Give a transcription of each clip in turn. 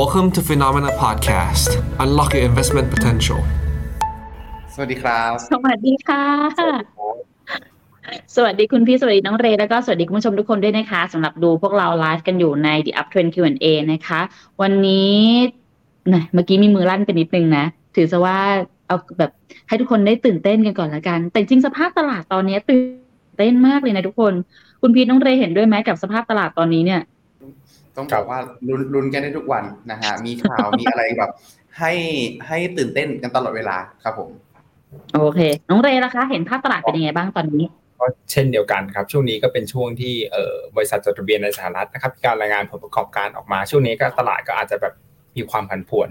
Welcome to Phenomena Podcast Unlock your investment potential สวัสดีครับ สวัสดีค่ะ สวัสดีคุณพี่ สวัสดีน้องเรย์แล้วก็สวัสดีคุณผู้ชมทุกคนด้วยนะคะสำหรับดูพวกเราไลฟ์กันอยู่ใน The Uptrend Q&A นะคะ วันนี้นะเมื่อกี้มีมือลั่นไปนิดนึงนะ ถือซะว่าเอาแบบให้ทุกคนได้ตื่นเต้นกันก่อนละกัน แต่จริงสภาพตลาดตอนนี้ตื่นเต้นมากเลยนะทุกคน คุณพีน้องเรย์เห็นด้วยไหมกับสภาพตลาดตอนนี้เนี่ย ต้องบอกว่าลุ้นลุ้นกันได้ทุกวันนะฮะมีข่าวมีอะไรแบบให้ให้ตื่นเต้นกันตลอดเวลาครับผม โอเค น้องเรย์ล่ะคะ เห็นภาพตลาดเป็นยังไงบ้างตอนนี้ก็เช่นเดียวกันครับ ช่วงนี้ก็เป็นช่วงที่เอ่อบริษัทจดทะเบียนในสหรัฐนะครับ การรายงานผลประกอบการออกมา ช่วงนี้ก็ตลาดก็อาจจะแบบมีความผันผวน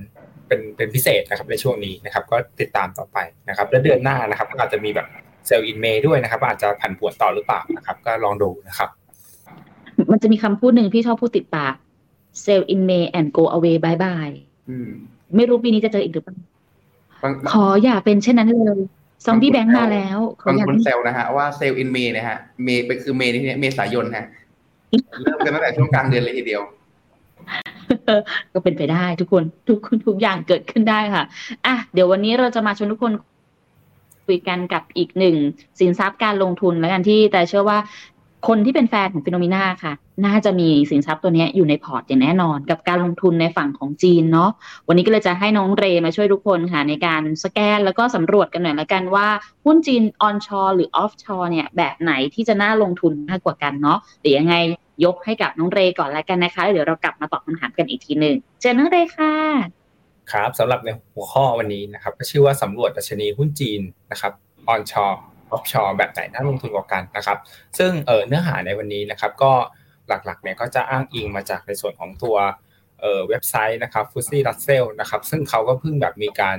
เป็นเป็นพิเศษนะครับในช่วงนี้นะครับ ก็ติดตามต่อไปนะครับ และเดือนหน้านะครับก็อาจจะมีแบบเซลล์อินเมย์ด้วยนะครับ อาจจะผันผวนต่อหรือเปล่านะครับ ก็ลองดูนะครับ มันจะมีคำพูดหนึ่งพี่ชอบพูดติดปาก sell in May and go away bye bye อืมไม่รู้ปีนี้จะเจออีกหรือเปล่าบางขออย่าเป็นเช่นนั้นเลยซอมบี้แบงค์มาแล้วขอบางอย่าคนแซวนะฮะว่าเซลล์อินเมย์นะฮะเมย์เป็นคือเมย์ที่เนี่ยเมษายนฮะเริ่มกันตั้งแต่ช่วงกลางเดือนเลยทีเดียว ก็เป็นไปได้ทุกคนทุกทุกอย่างเกิดขึ้นได้ค่ะอะเดี๋ยววันนี้เราจะมาชวนทุกคนคุยกันกับอีกหนึ่งสินทรัพย์การลงทุนแล้วกันที่แต่เชื่อว่า คนที่เป็นแฟนของ FINNOMENA ค่ะ น่าจะมีสินทรัพย์ตัวนี้อยู่ในพอร์ตอย่างแน่นอน กับการลงทุนในฝั่งของจีนเนาะวันนี้ก็เลยจะให้น้องเรมาช่วยทุกคนค่ะ ในการสแกนแล้วก็สำรวจกันหน่อยละกันว่า หุ้นจีน onshore หรือ offshore เนี่ยแบบไหนที่จะน่าลงทุนมากกว่ากันเนาะเดี๋ยวยังไงยกให้กับน้องเรก่อนละกันนะคะ เดี๋ยวเรากลับมาตอบคำถามกันอีกทีหนึ่งเจอน้องเรค่ะครับสำหรับในหัวข้อวันนี้นะครับ ก็ชื่อว่าสำรวจดัชนีหุ้นจีนนะครับ onshore offshore แบบไหนน่าลงทุนกว่ากันนะครับ ซึ่งเนื้อหาในวันนี้นะครับ ก็หลักๆเนี่ยก็จะอ้างอิงมาจากในส่วนของตัวเว็บไซต์นะครับ FTSE Russell นะครับซึ่งเขาก็เพิ่งแบบมีการ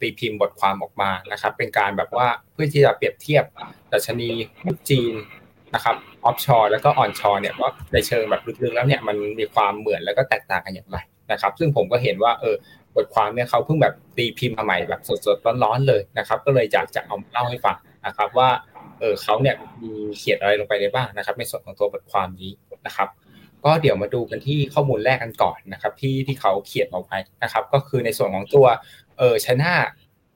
ตีพิมพ์บทความออกมานะครับเป็นการแบบว่าเพื่อที่จะเปรียบเทียบดัชนีหุ้นจีนนะครับ offshore แล้วก็ onshore เนี่ยว่าในเชิงแบบลึกๆแล้วเนี่ยมันมีความเหมือนแล้วก็แตกต่างกันอย่างไรนะครับ ซึ่งผมก็เห็นว่าเออ บทความเนี่ยเขาเพิ่งแบบตีพิมพ์มาใหม่แบบสดๆร้อนๆเลยนะครับ ก็เลยอยากจะเอามาเล่าให้ฟังนะครับ ว่าเออเขาเนี่ยมีเขียนอะไรลงไปได้บ้างนะครับ ในส่วนของตัวบทความนี้นะครับ ก็เดี๋ยวมาดูกันที่ข้อมูลแรกกันก่อนนะครับ ที่ที่เขาเขียนเอาไว้นะครับ ก็คือในส่วนของตัวเออชนะ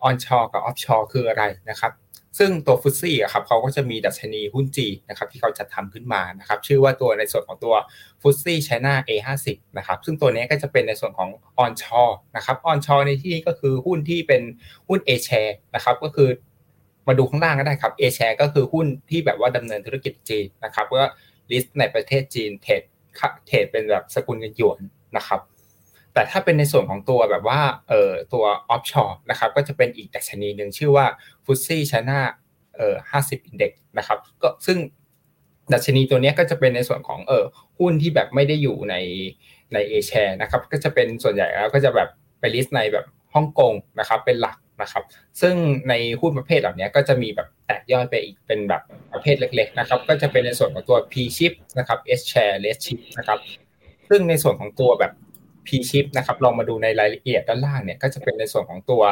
ออนชอกับออฟชอคืออะไรนะครับ ซึ่งตัวฟุตซี่อะครับเขาก็จะมีดัชนีหุ้นจีนะครับที่เขาจัดทำขึ้นมานะครับชื่อว่าตัวในส่วนของตัวFTSE China A50 นะครับซึ่งตัวนี้ก็จะเป็นในส่วนของ onshore นะครับ onshore ในที่นี้ก็คือหุ้นที่เป็นหุ้น A share นะครับก็คือมาดูข้างล่างก็ได้ครับ A share ก็คือหุ้นที่แบบว่าดำเนินธุรกิจจีนนะครับก็ list ในประเทศจีน trade trade เป็นแบบสกุลเงินหยวนนะครับ แต่ถ้าเป็นในส่วนของตัวแบบว่าเอ่อตัว offshore นะครับก็จะเป็นอีกดัชนีหนึ่งชื่อว่า FTSE China เอ่อห้าสิบ indexนะครับก็ซึ่งดัชนีตัวนี้ก็จะเป็นในส่วนของเอ่อหุ้นที่แบบไม่ได้อยู่ในในเอแชร์นะครับก็จะเป็นส่วนใหญ่แล้วก็จะแบบไปลิสต์ในแบบฮ่องกงนะครับเป็นหลักนะครับซึ่งในหุ้นประเภทเหล่านี้ก็จะมีแบบแตกย่อยไปอีกเป็นแบบประเภทเล็กๆนะครับก็จะเป็นในส่วนของตัว P chip นะครับ S share Less chip นะครับซึ่งในส่วนของตัวแบบ P chip นะครับลองมาดูในรายละเอียดด้านล่างเนี่ยก็จะเป็นในส่วนของตัว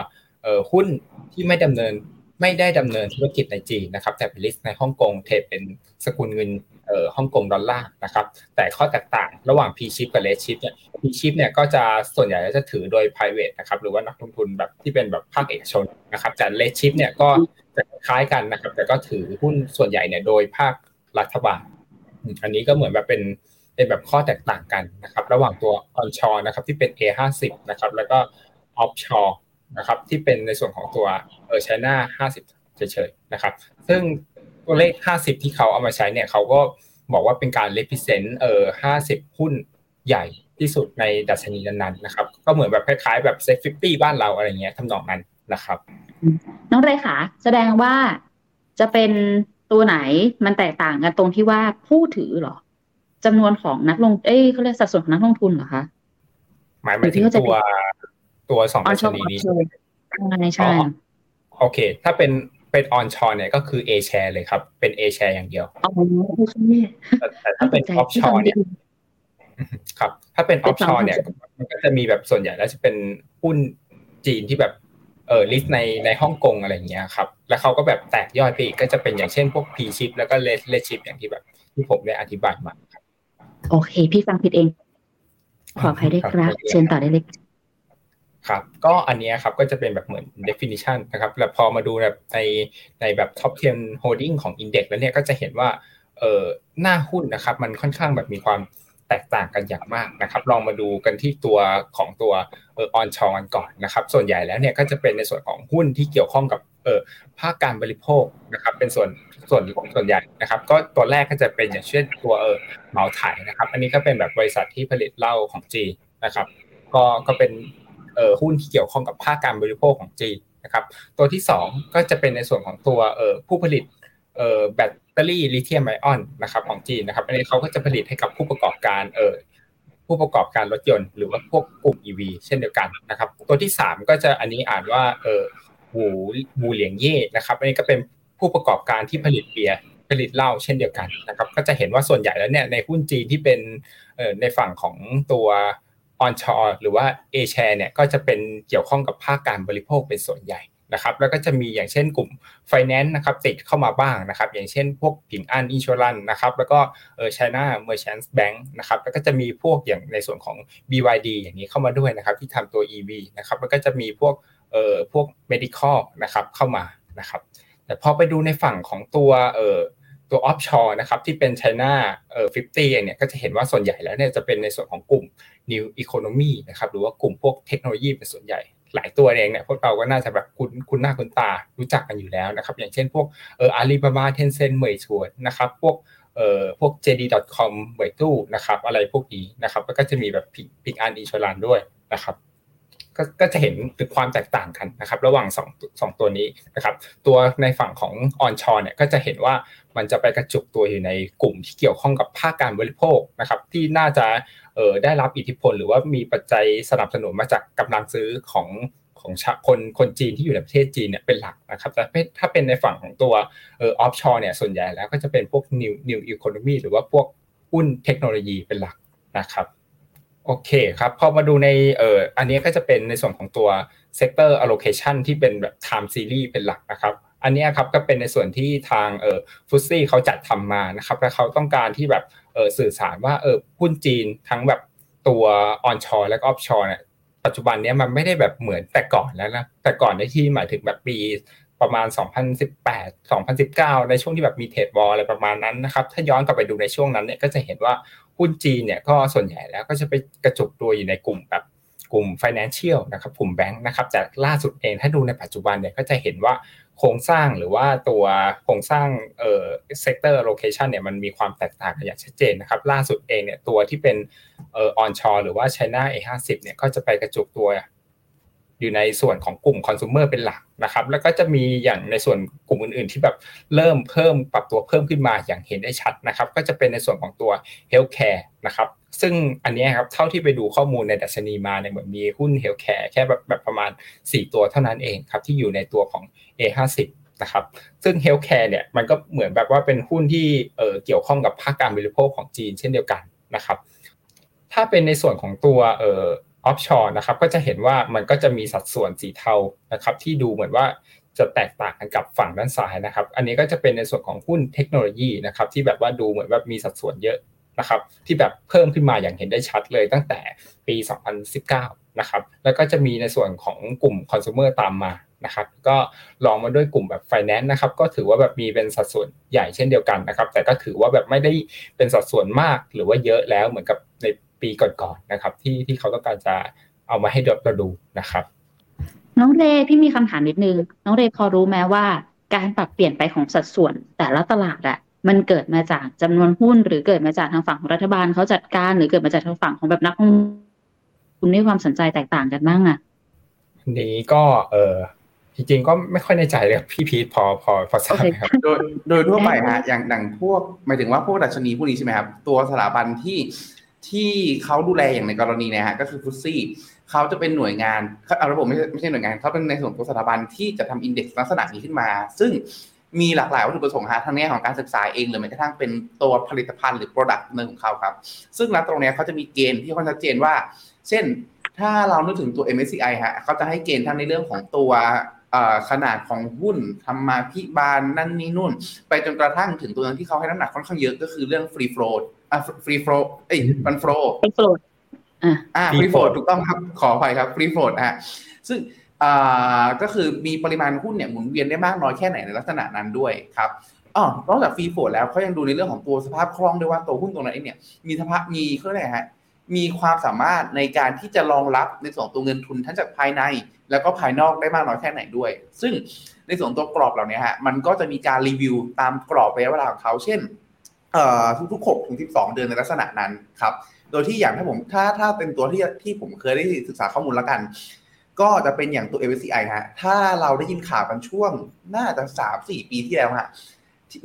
เอ่อหุ้นที่ไม่ดำเนินไม่ได้ดำเนินธุรกิจในจีนนะครับแต่เป็นลิสต์ในฮ่องกงเทรดเป็นสกุลเงินเอ่อฮ่องกงดอลลาร์นะครับแต่ข้อแตกต่างระหว่าง P chip กับ Less chip เนี่ย P chip เนี่ยก็จะส่วนใหญ่จะถือโดย private นะครับหรือว่านักลงทุนแบบที่เป็นแบบภาคเอกชนนะครับแต่ Less chip เนี่ยก็จะคล้ายกันนะครับแต่ก็ถือหุ้นส่วนใหญ่เนี่ยโดยภาครัฐบาลอันนี้ก็เหมือนแบบเป็น เป็นแบบข้อแตกต่างกันนะครับ ระหว่างตัว onshore นะครับที่เป็น A50 นะครับ แล้วก็ offshore นะครับ ที่เป็นในส่วนของตัวเออ China 50 เฉยๆนะครับ ซึ่งตัวเลข 50 ที่เขาเอามาใช้เนี่ยเขาก็บอกว่าเป็นการ represent เออ50 หุ้นใหญ่ที่สุดในดัชนีนั้นๆนะครับ ก็เหมือนแบบคล้ายๆแบบ s e 50บ้านเราอะไรเงี้ยทำนองนั้นนะครับ น้องเรขาแสดงว่าจะเป็นตัวไหนมันแตกต่างกันตรงที่ว่าผู้ถือหรอ จำนวนของนักลง เอ้ยเขาเรียกสัดส่วนของนักลงทุนเหรอคะหมายหมายถึงตัวตัวสองดัชนีนี้ใช่ใช่โอเค ถ้าเป็นเป็น onshore เนี่ยก็คือ A share เลยครับ เป็น A share อย่างเดียวอ๋อโอเคแต่แต่ถ้าเป็น offshore เนี่ยครับ ถ้าเป็น offshore เนี่ย มันก็จะมีแบบส่วนใหญ่แล้วจะเป็นหุ้นจีนที่แบบเออ list ในในฮ่องกงอะไรอย่างเงี้ยครับ แล้วเขาก็แบบแตกย่อยไปอีกก็จะเป็นอย่างเช่นพวก P chip แล้วก็ Red Red chip อย่างที่แบบที่ผมได้อธิบายมาครับ โอเค พี่ฟังผิดเอง ขออภัยด้วยครับ เชิญต่อได้เลยครับก็อันเนี้ยครับก็จะเป็นแบบเหมือน definition นะครับแล้วพอมาดูแบบในในแบบ top 10 holding ของ index แล้วเนี่ยก็จะเห็นว่าเออหน้าหุ้นนะครับ มันค่อนข้างแบบมีความแตกต่างกันอย่างมากนะครับ ลองมาดูกันที่ตัวของตัวเออออนชอนก่อนนะครับ ส่วนใหญ่แล้วเนี่ยก็จะเป็นในส่วนของหุ้นที่เกี่ยวข้องกับเออภาคการบริโภคนะครับ เป็นส่วน ส่วนส่วนใหญ่นะครับ ก็ตัวแรกก็จะเป็นอย่างเช่นตัวเออเหมาไถนะครับ อันนี้ก็เป็นแบบบริษัทที่ผลิตเหล้าของจีนนะครับ ก็ก็เป็นเอ่อหุ้นที่เกี่ยวข้องกับภาคการบริโภคของจีนนะครับ ตัวที่ 2 ก็จะเป็นในส่วนของตัวเอ่อผู้ผลิตเอ่อแบตเตอรี่ลิเธียมไอออนนะครับของจีนนะครับ อันนี้เขาก็จะผลิตให้กับผู้ประกอบการเอ่อผู้ประกอบการรถยนต์หรือว่าพวกกลุ่ม EV เช่นเดียวกันนะครับ ตัวที่ 3 ก็จะอันนี้อ่านว่าเอ่อหูบูเหลียงเย่นะครับ อันนี้ก็เป็น ผู้ประกอบการที่ผลิตเบียร์ผลิตเหล้าเช่นเดียวกันนะครับ ก็จะเห็นว่าส่วนใหญ่แล้วเนี่ยในหุ้นจีนที่เป็นในฝั่งของตัวออนชอหรือว่าเอแชร์เนี่ยก็จะเป็นเกี่ยวข้องกับภาคการบริโภคเป็นส่วนใหญ่นะครับแล้วก็จะมีอย่างเช่นกลุ่ม Finance นะครับติดเข้ามาบ้างนะครับ อย่างเช่นพวกผิงอันอินชอรันนะครับแล้วก็เออ China Merchants Bank นะครับแล้วก็จะมีพวกอย่างในส่วนของ BYD อย่างนี้เข้ามาด้วยนะครับที่ทำตัว EV นะครับแล้วก็จะมีพวกเออพวก medical นะครับเข้ามานะครับ แต่พอไปดูในฝั่งของตัวเอ่อตัว offshore นะครับที่เป็น China เอ่อ50เองเนี่ยก็จะเห็นว่าส่วนใหญ่แล้วเนี่ยจะเป็นในส่วนของกลุ่ม New Economy นะครับหรือว่ากลุ่มพวกเทคโนโลยีเป็นส่วนใหญ่หลายตัวเองเนี่ยพวกเราก็น่าจะแบบคุณคุณหน้าคุณตารู้จักกันอยู่แล้วนะครับ อย่างเช่นพวกเอ่ออาลีบาบาเทนเซ็นเหมยชวนนะครับพวกเอ่อพวก JD.com Meituan นะครับอะไรพวกนี้นะครับแล้วก็จะมีแบบ Ping Ping An Insurance ด้วยนะครับ ก็ก็จะเห็นถึงความแตกต่างกันนะครับ ระหว่าง2 2ตัวนี้นะครับ ตัวในฝั่งของ onshore เนี่ยก็จะเห็นว่ามันจะไปกระจุกตัวอยู่ในกลุ่มที่เกี่ยวข้องกับภาคการบริโภคนะครับ ที่น่าจะเออได้รับอิทธิพล หรือว่ามีปัจจัยสนับสนุนมาจากกำลังซื้อของของชาคนคนจีนที่อยู่ในประเทศจีนเนี่ยเป็นหลักนะครับแต่ถ้าเป็นในฝั่งของตัวเออออฟชอร์เนี่ยส่วนใหญ่แล้วก็จะเป็นพวก new new economy หรือว่าพวกหุ้นเทคโนโลยีเป็นหลักนะครับ โอเคครับพอมาดูในเอ่ออันนี้ก็จะเป็นในส่วนของตัว sector allocation ที่เป็นแบบ time series เป็นหลักนะครับอันนี้ครับก็เป็นในส่วนที่ทางเอ่อฟุตซี่เขาจัดทำมานะครับและเขาต้องการที่แบบเอ่อสื่อสารว่าเออหุ้นจีนทั้งแบบตัว onshore และก็ offshore เนี่ยปัจจุบันนี้มันไม่ได้แบบเหมือนแต่ก่อนแล้วนะแต่ก่อนในที่หมายถึงแบบปีประมาณ 2018 2019 ในช่วงที่แบบมีเทรดวอลอะไรประมาณนั้นนะครับถ้าย้อนกลับไปดูในช่วงนั้นเนี่ยก็จะเห็นว่า หุ้นจีนเนี่ยก็ส่วนใหญ่แล้วก็จะไปกระจุกตัวอยู่ในกลุ่มแบบกลุ่ม financial นะครับกลุ่มแบงค์นะครับแต่ล่าสุดเองถ้าดูในปัจจุบันเนี่ยก็จะเห็นว่าโครงสร้างหรือว่าตัวโครงสร้างเอ่อ sector location เนี่ยมันมีความแตกต่างกันอย่างชัดเจนนะครับล่าสุดเองเนี่ยตัวที่เป็นเอ่อ onshore หรือว่า China A50 เนี่ยก็จะไปกระจุกตัว อยู่ในส่วนของกลุ่มคอน sumer เป็นหลักนะครับ แล้วก็จะมีอย่างในส่วนกลุ่มอื่น ๆ ที่แบบเริ่มเพิ่มปรับตัวเพิ่มขึ้นมาอย่างเห็นได้ชัดนะครับ ก็จะเป็นในส่วนของตัว healthcare นะครับ ซึ่งอันนี้ครับเท่าที่ไปดูข้อมูลในดัชนีมาเนี่ยเหมือนมีหุ้น healthcare แค่แบบแบบประมาณ 4 ตัวเท่านั้นเองครับที่อยู่ในตัวของ A50 นะครับซึ่ง healthcare เนี่ยมันก็เหมือนแบบว่าเป็นหุ้นที่เอ่อเกี่ยวข้องกับภาคการบริโภคของจีนเช่นเดียวกันนะครับถ้าเป็นในส่วนของตัวเอ่อ offshore นะครับก็จะเห็นว่ามันก็จะมีสัดส่วนสีเทานะครับที่ดูเหมือนว่าจะแตกต่างกันกับฝั่งด้านซ้ายนะครับ อันนี้ก็จะเป็นในส่วนของหุ้นเทคโนโลยีนะครับที่แบบว่าดูเหมือนแบบมีสัดส่วนเยอะนะครับที่แบบเพิ่มขึ้นมาอย่างเห็นได้ชัดเลยตั้งแต่ปี 2019 นะครับแล้วก็จะมีในส่วนของกลุ่มคอน sumer ตามมานะครับก็ลองมาด้วยกลุ่มแบบ finance นะครับก็ถือว่าแบบมีเป็นสัดส่วนใหญ่เช่นเดียวกันนะครับแต่ก็ถือว่าแบบไม่ได้เป็นสัดส่วนมากหรือว่าเยอะแล้วเหมือนกับใน ปีก่อนๆนะครับ ที่ที่เขาต้องการจะเอามาให้เราดูนะครับ น้องเรพี่มีคำถามนิดนึง น้องเรพอรู้ไหมว่า การปรับเปลี่ยนไปของสัดส่วนแต่ละตลาดอะมันเกิดมาจากจำนวนหุ้น หรือเกิดมาจากทางฝั่งของรัฐบาลเขาจัดการ หรือเกิดมาจากทางฝั่งของแบบนักลงทุนมีความสนใจแตกต่างกันบ้างอะนี้ก็เออจริงๆก็ไม่ค่อยในใจเลยพี่พีทพอพอพอทราบไหมครับโดยโดยทั่วไปฮะอย่างดังพวกหมายถึงว่าพวกดัชนีพวกนี้ใช่ไหมครับ ตัวสถาบันที่ ที่เขาดูแลอย่างในกรณีเนะฮะก็คือฟุตซี่เขาจะเป็นหน่วยงานเอาระบบไม่ใช่ไม่ใช่หน่วยงานเขาเป็นในส่วนของสถาบันที่จะทำอินเด็กซ์ลักษณะนี้ขึ้นมา ซึ่งมีหลากหลายวัตถุประสงค์ฮะทั้งแง่ของการศึกษาเองหรือแม้กระทั่งเป็นตัวผลิตภัณฑ์หรือ Product เนื้อของเขาครับ ซึ่งณตรงนี้เขาจะมีเกณฑ์ที่ค่อนชัดเจนว่า เช่นถ้าเรานึกถึงตัว MSCI ฮะเขาจะให้เกณฑ์ทั้งในเรื่องของตัว ขนาดของหุ้นธรรมาภิบาลนั่นนี่นู่น ไปจนกระทั่งถึงตัวนึงที่เขาให้น้ำหนักค่อนข้างเยอะก็คือเรื่อง free flow อะ free flow เอ้ย fund flow ไปโปรดอะอ่า free float ถูกต้องครับขออภัยครับ free float อะซึ่งอ่าก็คือมีปริมาณหุ้นเนี่ยหมุนเวียนได้มากน้อยแค่ไหนในลักษณะนั้นด้วยครับอ๋อนอกจาก free float แล้วเขายังดูในเรื่องของตัวสภาพคล่องด้วยว่าตัวหุ้นตัวนั้นเองเนี่ยมีสภาพมีเขาเรียกอะไรฮะ มีความสามารถในการที่จะรองรับในส่วนตัวเงินทุนทั้งจากภายใน แล้วก็ภายนอกได้มากน้อยแค่ไหนด้วย ซึ่งในส่วนตัวกรอบเหล่านี้ฮะมันก็จะมีการรีวิวตามกรอบระยะเวลาของเขาเช่นทุกๆ6ถึง12 เดือนในลักษณะนั้นครับโดยที่อย่างถ้าผมถ้าถ้าเป็นตัวที่ที่ผมเคยได้ศึกษาข้อมูลแล้วกัน ก็จะเป็นอย่างตัว MSCI ฮะถ้าเราได้ยินข่าวกันช่วงน่าจะสามสี่ปีที่แล้วฮะ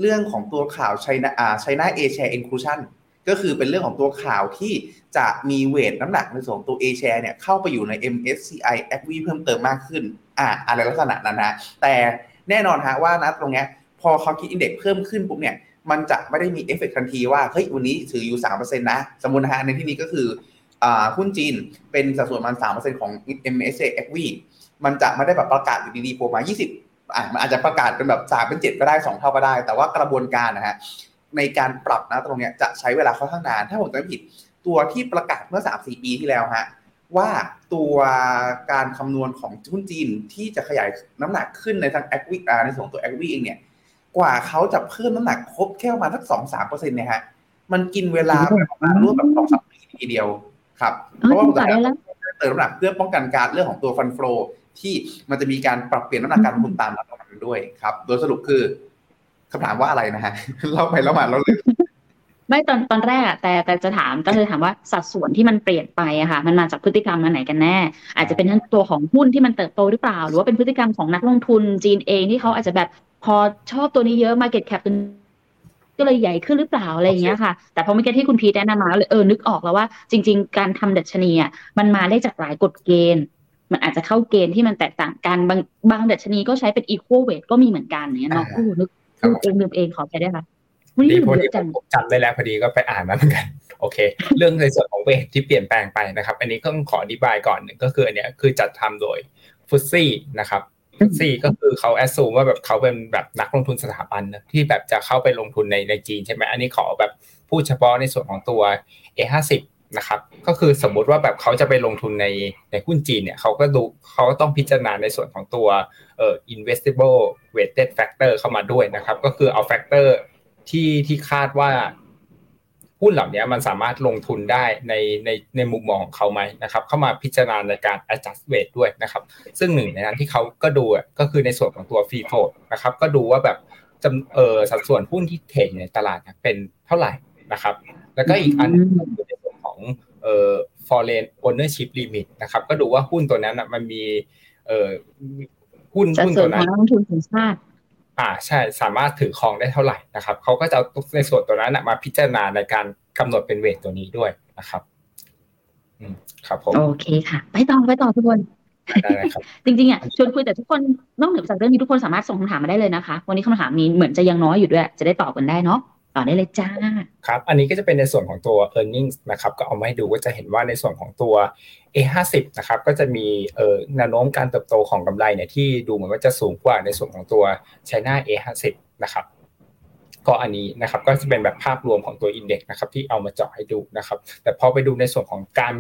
เรื่องของตัวข่าว China อ่า China A share inclusion ก็คือเป็นเรื่องของตัวข่าวที่จะมี weight น้ำหนักในส่วนตัว A share เนี่ยเข้าไปอยู่ใน MSCI a c v เพิ่มเติมมากขึ้นอ่าอะไรลักษณะนั้นนะแต่แน่นอนฮะว่านะตรงเนี้ยพอเขาคิด index เพิ่มขึ้นปุ๊บเนี่ยมันจะไม่ได้มีเอฟเฟกทันทีว่าเฮ้ยวันนี้ถืออยู่3%นต์นะสมมุตินะฮะในที่นี้ก็คืออ่าหุ้นจีนเป็นสัดส่วนมัน3%ของ MSCI a c v มันจะไม่ได้แบบประกาศอยู่ดีๆโผล่มา 20อะมันอาจจะประกาศเป็นแบบสามเป็นเจ็ดก็ได้สองเท่าก็ได้ แต่ว่ากระบวนการนะฮะ ในการปรับนะตรงเนี้ยจะใช้เวลาค่อนข้างนาน ถ้าผมจำไม่ผิดตัวที่ประกาศเมื่อสามสี่ปีที่แล้วฮะว่าตัวการคำนวณของหุ้นจีนที่จะขยายน้ำหนักขึ้นในทางแอควิในส่วนของตัวแอควิเองเนี่ยกว่าเขาจะเพิ่มน้ำหนักครบแค่ประมาณสักสองสามเปอร์เซ็นต์เนี่ยฮะมันกินเวลาประมาณร่วมแบบสองสามปีทีเดียวครับ เพราะว่าจริงจังได้แล้วเติมน้ำหนักเพื่อป้องกันการเรื่องของตัวฟันโฟที่มันจะมีการปรับเปลี่ยนน้ำหนักการลงทุนตามระดับนั้นด้วยครับ โดยสรุปคือ คำถามว่าอะไรนะฮะเล่าไปแล้วมาเราเลยไม่ตอนตอนแรกอะแต่แต่จะถามก็คือถามว่าสัดส่วนที่มันเปลี่ยนไปอะค่ะ มันมาจากพฤติกรรมอันไหนกันแน่ อาจจะเป็นทั้งตัวของหุ้นที่มันเติบโตหรือเปล่า หรือว่าเป็นพฤติกรรมของนักลงทุนจีนเองที่เขาอาจจะแบบพอชอบตัวนี้เยอะ Market Cap ตัวนี้ก็เลยใหญ่ขึ้นหรือเปล่าอะไรอย่างเงี้ยค่ะ แต่พอเมื่อกี้ที่คุณพีทแนะนำมาเลยเออนึกออกแล้วว่าจริง ๆ การทำดัชนีอะมันมาได้จากหลายกฎเกณฑ์ มันอาจจะเข้าเกณฑ์ที่มันแตกต่างกันบางบางดัชนีก็ใช้เป็น equal weight ก็มีเหมือนกันอย่างเงี้ยเนาะอ่าอู้นึก ครับพูดเองลืมเองขอไปได้ค่ะวันนี้ดีลืมพอดีจังผมจำได้แล้วพอดีก็ไปอ่านมาเหมือนกัน โอเค เรื่องในส่วนของเวทที่เปลี่ยนแปลงไปนะครับ อันนี้ก็ต้องขออธิบายก่อนหนึ่งก็คืออันเนี้ยคือจัดทำโดยฟุตซี่นะครับฟุตซี่ก็คือเขาแอสซูมว่าแบบเขาเป็นแบบนักลงทุนสถาบันนะที่แบบจะเข้าไปลงทุนในในจีนใช่ไหมอันนี้ขอแบบพูดเฉพาะในส่วนของตัว A50 นะครับก็คือสมมุติว่าแบบเขาจะไปลงทุนในในหุ้นจีนเนี่ยเขาก็ดูเขาต้องพิจารณาในส่วนของตัวเอ่อ investable weighted factor เข้ามาด้วยนะครับ ก็คือเอา factor ที่ที่คาดว่าหุ้นเหล่านี้มันสามารถลงทุนได้ในในในมุมมองของเขาไหมนะครับ เข้ามาพิจารณาในการ adjust weight ด้วยนะครับ ซึ่งหนึ่งในนั้นที่เขาก็ดูก็คือในส่วนของตัว free float นะครับ ก็ดูว่าแบบจำเออสัดส่วนหุ้นที่เทรดในตลาดเนี่ยเป็นเท่าไหร่นะครับ แล้วก็อีกอัน หนึ่งก็คือในส่วนของเอ่อ foreign ownership limit นะครับ ก็ดูว่าหุ้นตัวนั้นอะมันมี เอ่อ หุ้นสัดหุ้นส่ตัววนขนั้องนนักลงทุนสัญชาติ อ่า ใช่ สามารถถือครองได้เท่าไหร่นะครับ เขาก็จะเอาในส่วนตัวนั้นนะมาพิจารณาในการกำหนดเป็นเวทตัวนี้ด้วยนะครับ อืม ครับผม โอเคค่ะ ไปต่อ ไปต่อทุกคนได้เลยครับจริงๆอะชวนคุยแต่ทุกคนนอกเหนือจากเรื่องนี้ทุกคนสามารถส่งคำถามมาได้เลยนะคะ วันนี้คำถามมีเหมือนจะยังน้อยอยู่ด้วย จะได้ตอบกันได้เนาะ ต่อได้เลยจ้า ครับ อันนี้ก็จะเป็นในส่วนของตัว e a r n i n g นะครับ ก็เอามาให้ดูก็จะเห็นว่าในส่วนของตัว A50 นะครับ ก็จะมีเอ่อแนวโน้มการเติบโตของกำไรเนี่ยที่ดูเหมือนว่าจะสูงกว่าในส่วนของตัว China A50 นะครับก็อันนี้นะครับก็จะเป็นแบบภาพรวมของตัวอินเด็กซ์นะครับที่เอามาเจาะให้ดูนะครับ แต่พอไปดูในส่วนของการ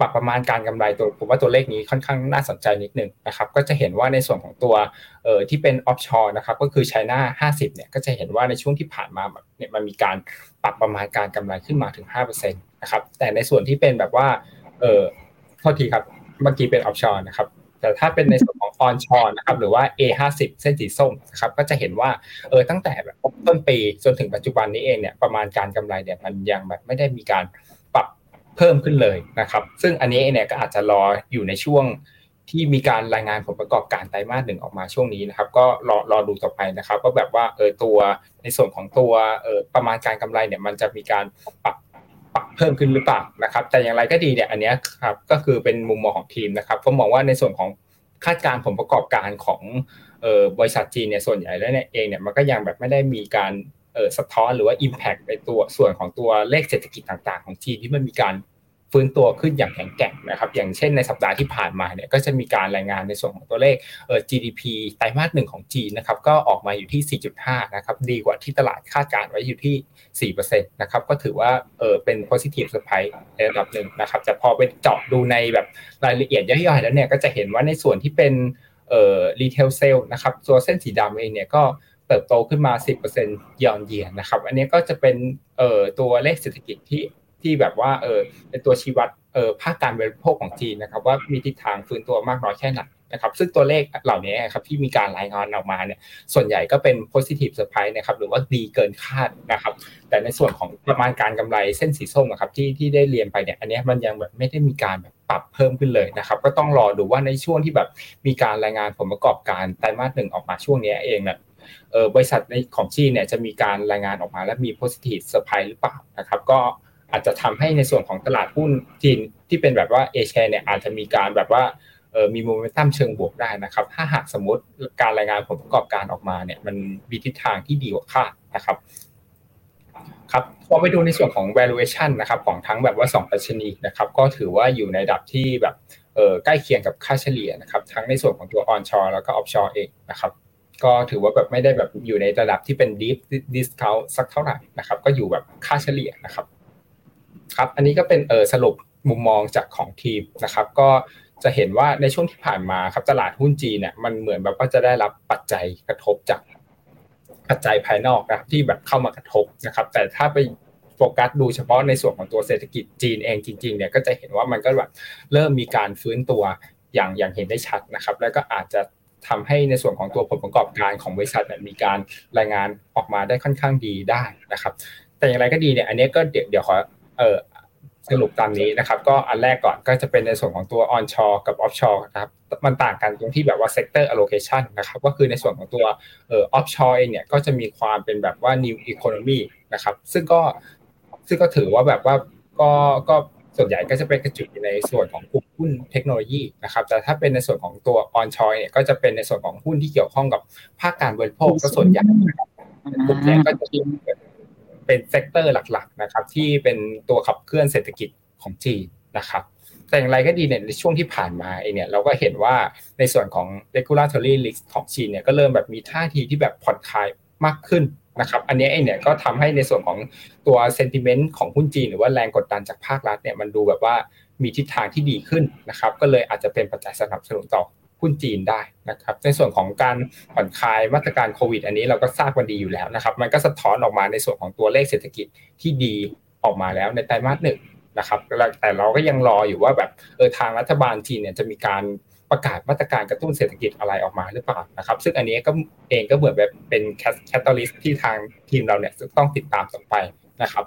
ปรับประมาณการกำไรตัวผมว่าตัวเลขนี้ค่อนข้างน่าสนใจนิดนึงนะครับก็จะเห็นว่าในส่วนของตัวเอ่อที่เป็น offshore นะครับก็คือ China 50เนี่ยก็จะเห็นว่าในช่วงที่ผ่านมาแบบเนี่ยมันมีการปรับประมาณการกำไรขึ้นมาถึง5%นะครับแต่ในส่วนที่เป็นแบบว่าเออโทษทีครับเมื่อกี้เป็น offshore นะครับแต่ถ้าเป็นในส่วนของ onshore นนะครับหรือว่า A50 เส้นสีส้มนะครับก็จะเห็นว่าเออตั้งแต่แบบต้นปีจนถึงปัจจุบันนี้เองเนี่ยประมาณการกำไรเนี่ยมันยังแบบไม่ได้มีการ เพิ่มขึ้นเลยนะครับ ซึ่งอันนี้เนี่ยก็อาจจะรออยู่ในช่วงที่มีการรายงานผลประกอบการไตรมาสหนึ่งออกมาช่วงนี้นะครับ ก็รอรอดูต่อไปนะครับว่าแบบว่าเออตัวในส่วนของตัวเออประมาณการกำไรเนี่ยมันจะมีการปรับปรับเพิ่มขึ้นหรือเปล่านะครับ แต่อย่างไรก็ดีเนี่ยอันนี้ครับก็คือเป็นมุมมองของทีมนะครับก็มองว่าในส่วนของคาดการผลประกอบการของออบริษัทจีนเนี่ยส่วนใหญ่แล้วเนี่ยเองเนี่ยมันก็ยังแบบไม่ได้มีการ สะท้อนหรือว่า Impact ในตัวส่วนของตัวเลขเศรษฐกิจต่างๆ ของจีนที่มันมีการฟื้นตัวขึ้นอย่างแข็งแกร่งนะครับ อย่างเช่นในสัปดาห์ที่ผ่านมาเนี่ยก็จะมีการรายงานในส่วนของตัวเลขเอ่อ GDP ไตรมาสหนึ่งของจีนนะครับก็ออกมาอยู่ที่ 4.5 นะครับดีกว่าที่ตลาดคาดการไว้อยู่ที่ 4%นะครับก็ถือว่าเออเป็น positive surprise ในระดับหนึ่งนะครับแต่พอไปเจาะดูในแบบรายละเอียดย่อยๆแล้วเนี่ยก็จะเห็นว่าในส่วนที่เป็นเอ่อ retail sale นะครับตัวเส้นสีดำเองเนี่ยก็ เติบโตขึ้นมา 10%ยอนเยียนะครับ อันนี้ก็จะเป็นเอ่อตัวเลขเศรษฐกิจที่ที่แบบว่าเออเป็นตัวชี้วัดเออภาคการบริโภคของจีนนะครับ ว่ามีทิศทางฟื้นตัวมากน้อยแค่ไหนนะครับ ซึ่งตัวเลขเหล่านี้ครับที่มีการรายงานออกมาเนี่ยส่วนใหญ่ก็เป็น positive surprise นะครับหรือว่าดีเกินคาดนะครับ แต่ในส่วนของประมาณการกำไรเส้นสีส้มนะครับที่ที่ได้เรียนไปเนี่ยอันนี้มันยังแบบไม่ได้มีการแบบปรับเพิ่มขึ้นเลยนะครับ ก็ต้องรอดูว่าในช่วงที่แบบมีการรายงานผลประกอบการไตรมาสหนึ่งออกมาช่วงนี้เองเนี่ย บริษัทในของจีนเนี่ยจะมีการรายงานออกมาและมี positive surprise หรือเปล่านะครับ ก็อาจจะทำให้ในส่วนของตลาดหุ้นจีนที่เป็นแบบว่าเอเชียเนี่ยอาจจะมีการแบบว่าเออมีโมเมนตัมเชิงบวกได้นะครับ ถ้าหากสมมติการรายงานผลประกอบการออกมาเนี่ยมันมีทิศทางที่ดีกว่าคาดนะครับครับพอไปดูในส่วนของ valuation นะครับของทั้งแบบว่า2ดัชนีนะครับก็ถือว่าอยู่ในระดับที่แบบใกล้เคียงกับค่าเฉลี่ยนะครับทั้งในส่วนของตัว onshore แล้วก็ offshore เองนะครับ ก็ถือว่าแบบไม่ได้แบบอยู่ในระดับที่เป็น deep discount สักเท่าไหร่นะครับ ก็อยู่แบบค่าเฉลี่ยนะครับ ครับ อันนี้ก็เป็นเออสรุปมุมมองจากของทีมนะครับ ก็จะเห็นว่าในช่วงที่ผ่านมาครับตลาดหุ้นจีนเนี่ยมันเหมือนแบบว่าจะได้รับปัจจัยกระทบจากปัจจัยภายนอกนะครับที่แบบเข้ามากระทบนะครับ แต่ถ้าไปโฟกัสดูเฉพาะในส่วนของตัวเศรษฐกิจจีนเองจริงๆเนี่ยก็จะเห็นว่ามันก็แบบเริ่มมีการฟื้นตัวอย่างอย่างเห็นได้ชัดนะครับ แล้วก็อาจจะ ทำให้ในส่วนของตัวผลประกอบการของบริษัทมีการรายงานออกมาได้ค่อนข้างดีได้นะครับ แต่อย่างไรก็ดีเนี่ย อันนี้ก็เดี๋ยวเดี๋ยวขอเออสรุปตามนี้นะครับ ก็อันแรกก่อนก็จะเป็นในส่วนของตัว onshore กับ offshore นะครับ มันต่างกันตรงที่แบบว่า sector allocation นะครับ ก็คือในส่วนของตัวเอ่อ offshore เองเนี่ยก็จะมีความเป็นแบบว่า new economy นะครับ ซึ่งก็ซึ่งก็ถือว่าแบบว่าก็ก็ ส่วนใหญ่ก็จะเป็นกระจุกในส่วนของกลุ่มหุ้นเทคโนโลยีนะครับแต่ถ้าเป็นในส่วนของตัว onshore เนี่ยก็จะเป็นในส่วนของหุ้นที่เกี่ยวข้องกับภาคการบริโภคก็ส่วนใหญ่นะครับกลุ่มนี้ก็จะเป็น sector หลักๆนะครับที่เป็นตัวขับเคลื่อนเศรษฐกิจของจีนนะครับแต่อย่างไรก็ดีเนี่ยในช่วงที่ผ่านมาเองเนี่ยเราก็เห็นว่าในส่วนของ regulatory risk ของจีนเนี่ยก็เริ่มแบบมีท่าทีที่แบบผ่อนคลายมากขึ้น นะครับ อันนี้เองเนี่ยก็ทำให้ในส่วนของตัว sentiment ของหุ้นจีน หรือว่าแรงกดดันจากภาครัฐเนี่ยมันดูแบบว่ามีทิศทางที่ดีขึ้นนะครับ ก็เลยอาจจะเป็นปัจจัยสนับสนุนต่อหุ้นจีนได้นะครับ ในส่วนของการผ่อนคลายมาตรการโควิด อันนี้เราก็ทราบกันดีอยู่แล้วนะครับ มันก็สะท้อนออกมาในส่วนของตัวเลขเศรษฐกิจที่ดีออกมาแล้วในไตรมาสหนึ่งนะครับแต่เราก็ยังรออยู่ว่าแบบเออทางรัฐบาลจีนเนี่ยจะมีการ ประกาศมาตรการกระตุ้นเศรษฐกิจอะไรออกมาหรือเปล่านะครับ ซึ่งอันนี้ก็เองก็เหมือนแบบเป็น catalyst ที่ทางทีมเราเนี่ยต้องติดตามต่อไปนะครับ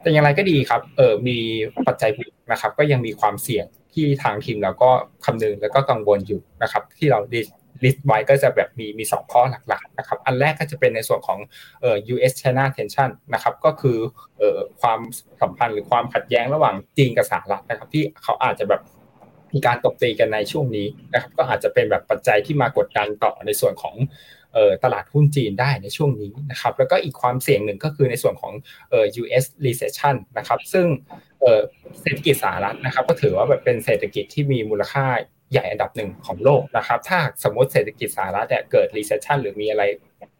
แต่อย่างไรก็ดีครับเออมีปัจจัยบวกนะครับ ก็ยังมีความเสี่ยงที่ทางทีมเราก็คำนึงแล้วก็กังวลอยู่นะครับ ที่เรา list ไว้ก็จะแบบมีมีสองข้อหลักๆนะครับอันแรกก็จะเป็นในส่วนของเอ่อ US China tension นะครับก็คือเอ่อความสัมพันธ์หรือความขัดแย้งระหว่างจีนกับสหรัฐนะครับที่เขาอาจจะแบบ มีการตบตีกันในช่วงนี้นะครับก็อาจจะเป็นแบบปัจจัยที่มากดดันต่อในส่วนของตลาดหุ้นจีนได้ในช่วงนี้นะครับแล้วก็อีกความเสี่ยงหนึ่งก็คือในส่วนของ US recession นะครับซึ่งเอ่อเศรษฐกิจสหรัฐนะครับก็ถือว่าแบบเป็นเศรษฐกิจที่มีมูลค่าใหญ่อันดับหนึ่งของโลกนะครับถ้าสมมติเศรษฐกิจสหรัฐเนี่ยเกิด recession หรือมีอะไร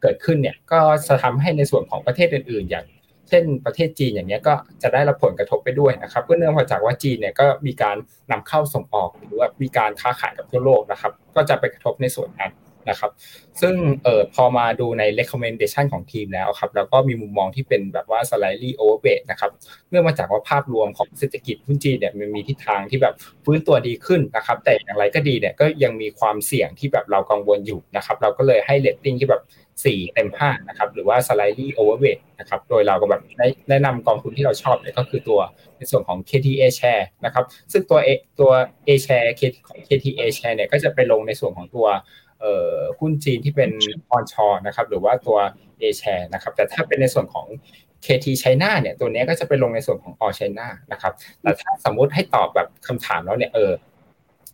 เกิดขึ้นเนี่ยก็จะทำให้ในส่วนของประเทศอื่นๆ อย่าง เช่นประเทศจีนอย่างเงี้ยก็จะได้รับผลกระทบไปด้วยนะครับก็เนื่องมาจากว่าจีนเนี่ยก็มีการนำเข้าส่งออกหรือว่ามีการค้าขายกับทั่วโลกนะครับ ก็จะไปกระทบในส่วนนั้น นะครับ ซึ่งเอ่อพอมาดูใน recommendation ของทีมแล้วครับแล้วก็มีมุมมองที่เป็นแบบว่า slightly overweight นะครับเนื่องมาจากว่าภาพรวมของเศรษฐกิจหุ้นจีนเนี่ยมันมีทิศทางที่แบบฟื้นตัวดีขึ้นนะครับแต่อย่างไรก็ดีเนี่ยก็ยังมีความเสี่ยงที่แบบเรากังวลอยู่นะครับเราก็เลยให้ rating ที่แบบ4เต็ม5นะครับหรือว่า slightly overweight นะครับโดยเราก็แบบแนะนำกองทุนที่เราชอบเนี่ยก็คือตัวในส่วนของ KTA share นะครับซึ่งตัว A ตัว A share ของ KTA share เนี่ยก็จะไปลงในส่วนของตัว หุ้นจีนที่เป็นออนชอนะครับหรือว่าตัว A share นะครับแต่ถ้าเป็นในส่วนของ KT China เนี่ยตัวนี้ก็จะไปลงในส่วนของ All China นะครับแต่ถ้าสมมุติให้ตอบแบบคำถามแล้วเนี่ยเออ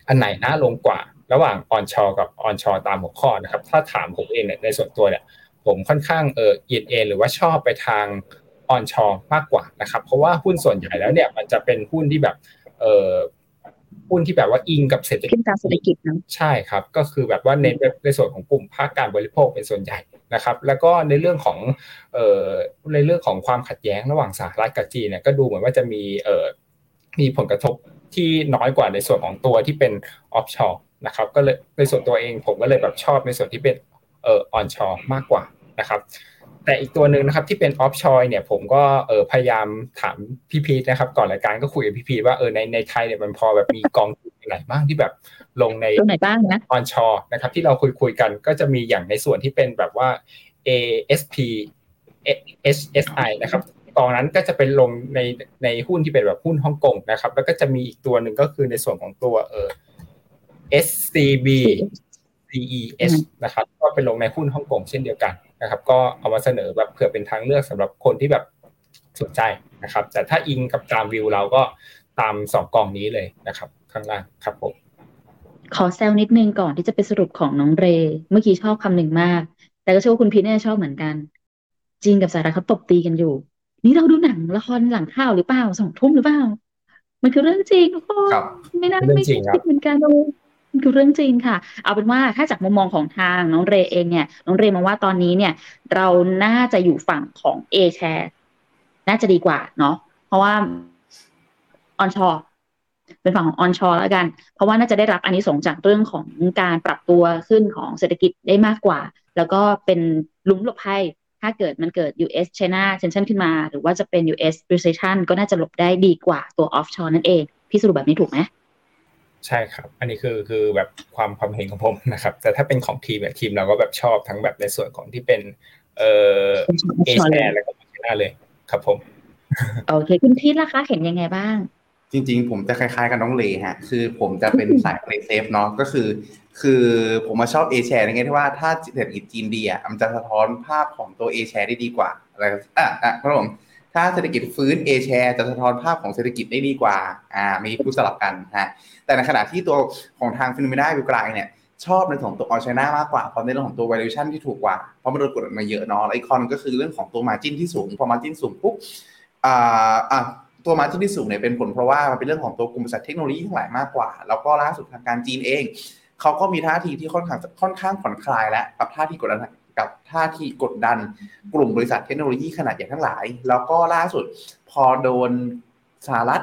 อันไหนน่าลงกว่า ระหว่างออนชอกับออนชอตามหัวข้อนะครับถ้าถามผมเองเนี่ยในส่วนตัวเนี่ยผมค่อนข้างเออเอียนเอหรือว่าชอบไปทางออนชอมากกว่านะครับเพราะว่าหุ้นส่วนใหญ่แล้วเนี่ยมันจะเป็นหุ้นที่แบบเเอ่อ หุ้นที่แบบว่าอิงกับเศรษฐกิจขึ้นตามเศรษฐกิจนะใช่ครับ ก็คือแบบว่าเน้นในส่วนของกลุ่มภาคการบริโภคเป็นส่วนใหญ่นะครับ แล้วก็ในเรื่องของเอ่อในเรื่องของความขัดแย้งระหว่างสหรัฐกับจีนเนี่ยก็ดูเหมือนว่าจะมีเอ่อมีผลกระทบที่น้อยกว่าในส่วนของตัวที่เป็นออฟชอร์นะครับก็เลยในส่วนตัวเองผมก็เลยแบบชอบในส่วนที่เป็นเอ่อออนชอร์มากกว่านะครับ แต่อีกตัวหนึ่งนะครับที่เป็นออฟชอยเนี่ยผมก็เออพยายามถามพี่พีทนะครับ ก่อนรายการก็คุยกับพี่พีทว่าเออในในไทยเนี่ยมันพอแบบมีกองทุนไหนบ้างที่แบบลงในตัวไหนบ้างนะออนชอนะครับ ที่เราคุยคุยๆกันก็จะมีอย่างในส่วนที่เป็นแบบว่า ASP HSI นะครับกองนั้นก็จะเป็นลงในในหุ้นที่เป็นแบบหุ้นฮ่องกงนะครับ แล้วก็จะมีอีกตัวหนึ่งก็คือในส่วนของตัวเออ SCB CES นะครับ ก็เป็นลงในหุ้นฮ่องกงเช่นเดียวกัน นะครับ ก็เอามาเสนอแบบเผื่อเป็นทางเลือกสำหรับคนที่แบบสนใจนะครับ แต่ถ้าอิงกับตามวิวเราก็ตามสองกองนี้เลยนะครับ ข้างล่างครับผมขอแซวนิดนึงก่อนที่จะไปสรุปของน้องเรย์เมื่อกี้ชอบคำหนึ่งมาก แต่ก็เชื่อว่าคุณพีทเนี่ยชอบเหมือนกัน จีนกับสหรัฐเขาตบตีกันอยู่ นี่เราดูหนังละครหลังข่าวหรือเปล่าสองทุ่มหรือเปล่า มันคือเรื่องจริงทุกคนครับไม่น่าเรื่องไม่จริงครับคิดเหมือนกันเลยมัน คือเรื่องจริงค่ะ เอาเป็นว่าถ้าจากมุมมองของทางน้องเรย์เองเนี่ย น้องเรย์มองว่าตอนนี้เนี่ย เราน่าจะอยู่ฝั่งของ A share น่าจะดีกว่าเนาะเพราะว่าออนชอเป็นฝั่งของออนชอแล้วกัน เพราะว่าน่าจะได้รับอันนี้สงจากเรื่องของการปรับตัวขึ้นของเศรษฐกิจได้มากกว่า แล้วก็เป็นลุ้มหลบภัยถ้าเกิดมันเกิด US China tension ขึ้นมา หรือว่าจะเป็น US recession ก็น่าจะหลบได้ดีกว่าตัว offshore นั่นเอง พี่สรุปแบบนี้ถูกไหม ใช่ครับ อันนี้คือคือแบบความความเห็นของผมนะครับ แต่ถ้าเป็นของทีมเนี่ยทีมเราก็แบบชอบทั้งแบบในส่วนของที่เป็น เอ่อเอ offshore แชเลยร์แล้วก็ชนะเลยครับผม โอเคคุณพีทล่ะคะเห็นยังไงบ้าง จริง ๆ ผมจะคล้ายๆ กับน้องเรย์ฮะ คือผมจะเป็นสาย play safe เนาะก็คือ คือผมมาชอบ A share ในแง่ที่ว่าถ้าเศรษฐกิจจีนดีอะมันจะสะท้อนภาพของตัว A share ได้ดีกว่าอะไรอะอะครับผม ถ้าเศรษฐกิจฟื้น A share จะสะท้อนภาพของเศรษฐกิจได้ดีกว่า อ่า มีพูดสลับกันฮะ แต่ในขณะที่ตัวของทางฟิโนเมนาวิวกลางเนี่ย ชอบในของตัวออชไนามากกว่า เพราะในเรื่องของตัว valuation ที่ถูกกว่า เพราะมันโดนกดมาเยอะเนาะแล้วอีกข้อนก็คือเรื่องของตัว margin ที่สูง พอ margin สูงปุ๊บ อ่า อะตัวมาที่ที่สูงเนี่ยเป็นผลเพราะว่ามันเป็นเรื่องของตัวกลุ่มบริษัทเทคโนโลยีทั้งหลายมากกว่า แล้วก็ล่าสุดทางการจีนเอง เขาก็มีท่าทีที่ค่อนข้างค่อนข้างผ่อนคลายแล้วกับท่าทีกดดัน กับท่าทีกดดันกลุ่มบริษัทเทคโนโลยีขนาดใหญ่ทั้งหลาย แล้วก็ล่าสุดพอโดนสหรัฐ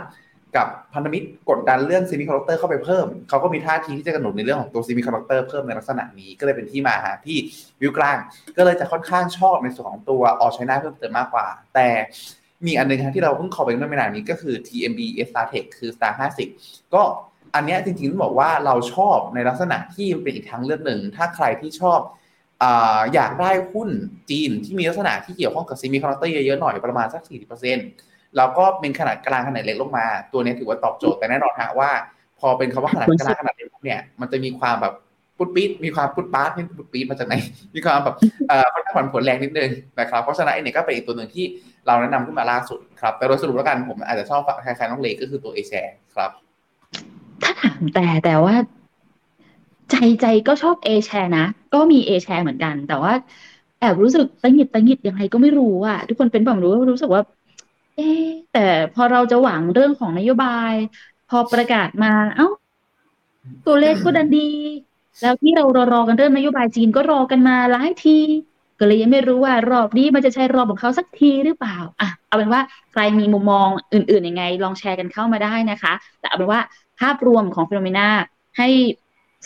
กับพันธมิตรกดดันเรื่อง semiconductor เข้าไปเพิ่ม เขาก็มีท่าทีที่จะกำหนดในเรื่องของตัว semiconductor เพิ่มในลักษณะนี้ก็เลยเป็นที่มาฮะที่วิวกลาง ก็เลยจะค่อนข้างชอบในส่วนของตัวออชไนเพิ่มเติมมากกว่า แต่มีอันหนึงฮะที่เราเพิ่ง call ไปเมื่อไม่นานนี้ก็คือ TMB Star Tech คือ Star 50 ก็อันนี้จริงๆต้องบอกว่าเราชอบในลักษณะที่เป็นอีกทางเลือกหนึ่ง ถ้าใครที่ชอบ อยากได้หุ้นจีนที่มีลักษณะที่เกี่ยวข้องกับ semiconductor เยอะๆหน่อยประมาณสัก 40%แล้วก็เป็นขนาดกลางขนาดเล็กลงมา ตัวนี้ถือว่าตอบโจทย์แต่แน่นอนฮะว่า พอเป็นคำว่าขนาดกลางขนาดเล็กเนี่ยมันจะมีความแบบปุดปี๊ดมีความปุดปาร์ตไม่ปุดปี๊ดมาจากไหน มีความแบบเอ่อค่อนข้างผันผวนแรงนิดนึงนะครับเพราะฉะนั้นเนี่ยก็เป็นอีกตัวหนึ่งที่เราแนะนำขึ้นมาล่าสุดครับ แต่โดยสรุปแล้วกันผมอาจจะชอบคล้ายๆน้องเรย์ก็คือตัว A share ครับ ถ้าถามแต่แต่ว่า ใจใจก็ชอบ A share นะ ก็มี A share เหมือนกัน แต่ว่าแอบรู้สึกตังหิดตังหิดยังไงก็ไม่รู้อะทุกคนเป็นแบบรู้รู้สึกว่า เอ๊แต่พอเราจะหวังเรื่องของนโยบาย พอประกาศมา เอ้า ตัวเลขก็ดันดี แล้วที่เรารอรอกันเรื่องนโยบายจีนก็รอกันมาหลายทีก็เลยยังไม่รู้ว่ารอบนี้มันจะใช่รอบของเขาสักทีหรือเปล่า อะ เอาเป็นว่าใครมีมุมมองอื่น ๆ ยังไง ลองแชร์กันเข้ามาได้นะคะ แต่เอาเป็นว่าภาพรวมของฟิโนเมนาให้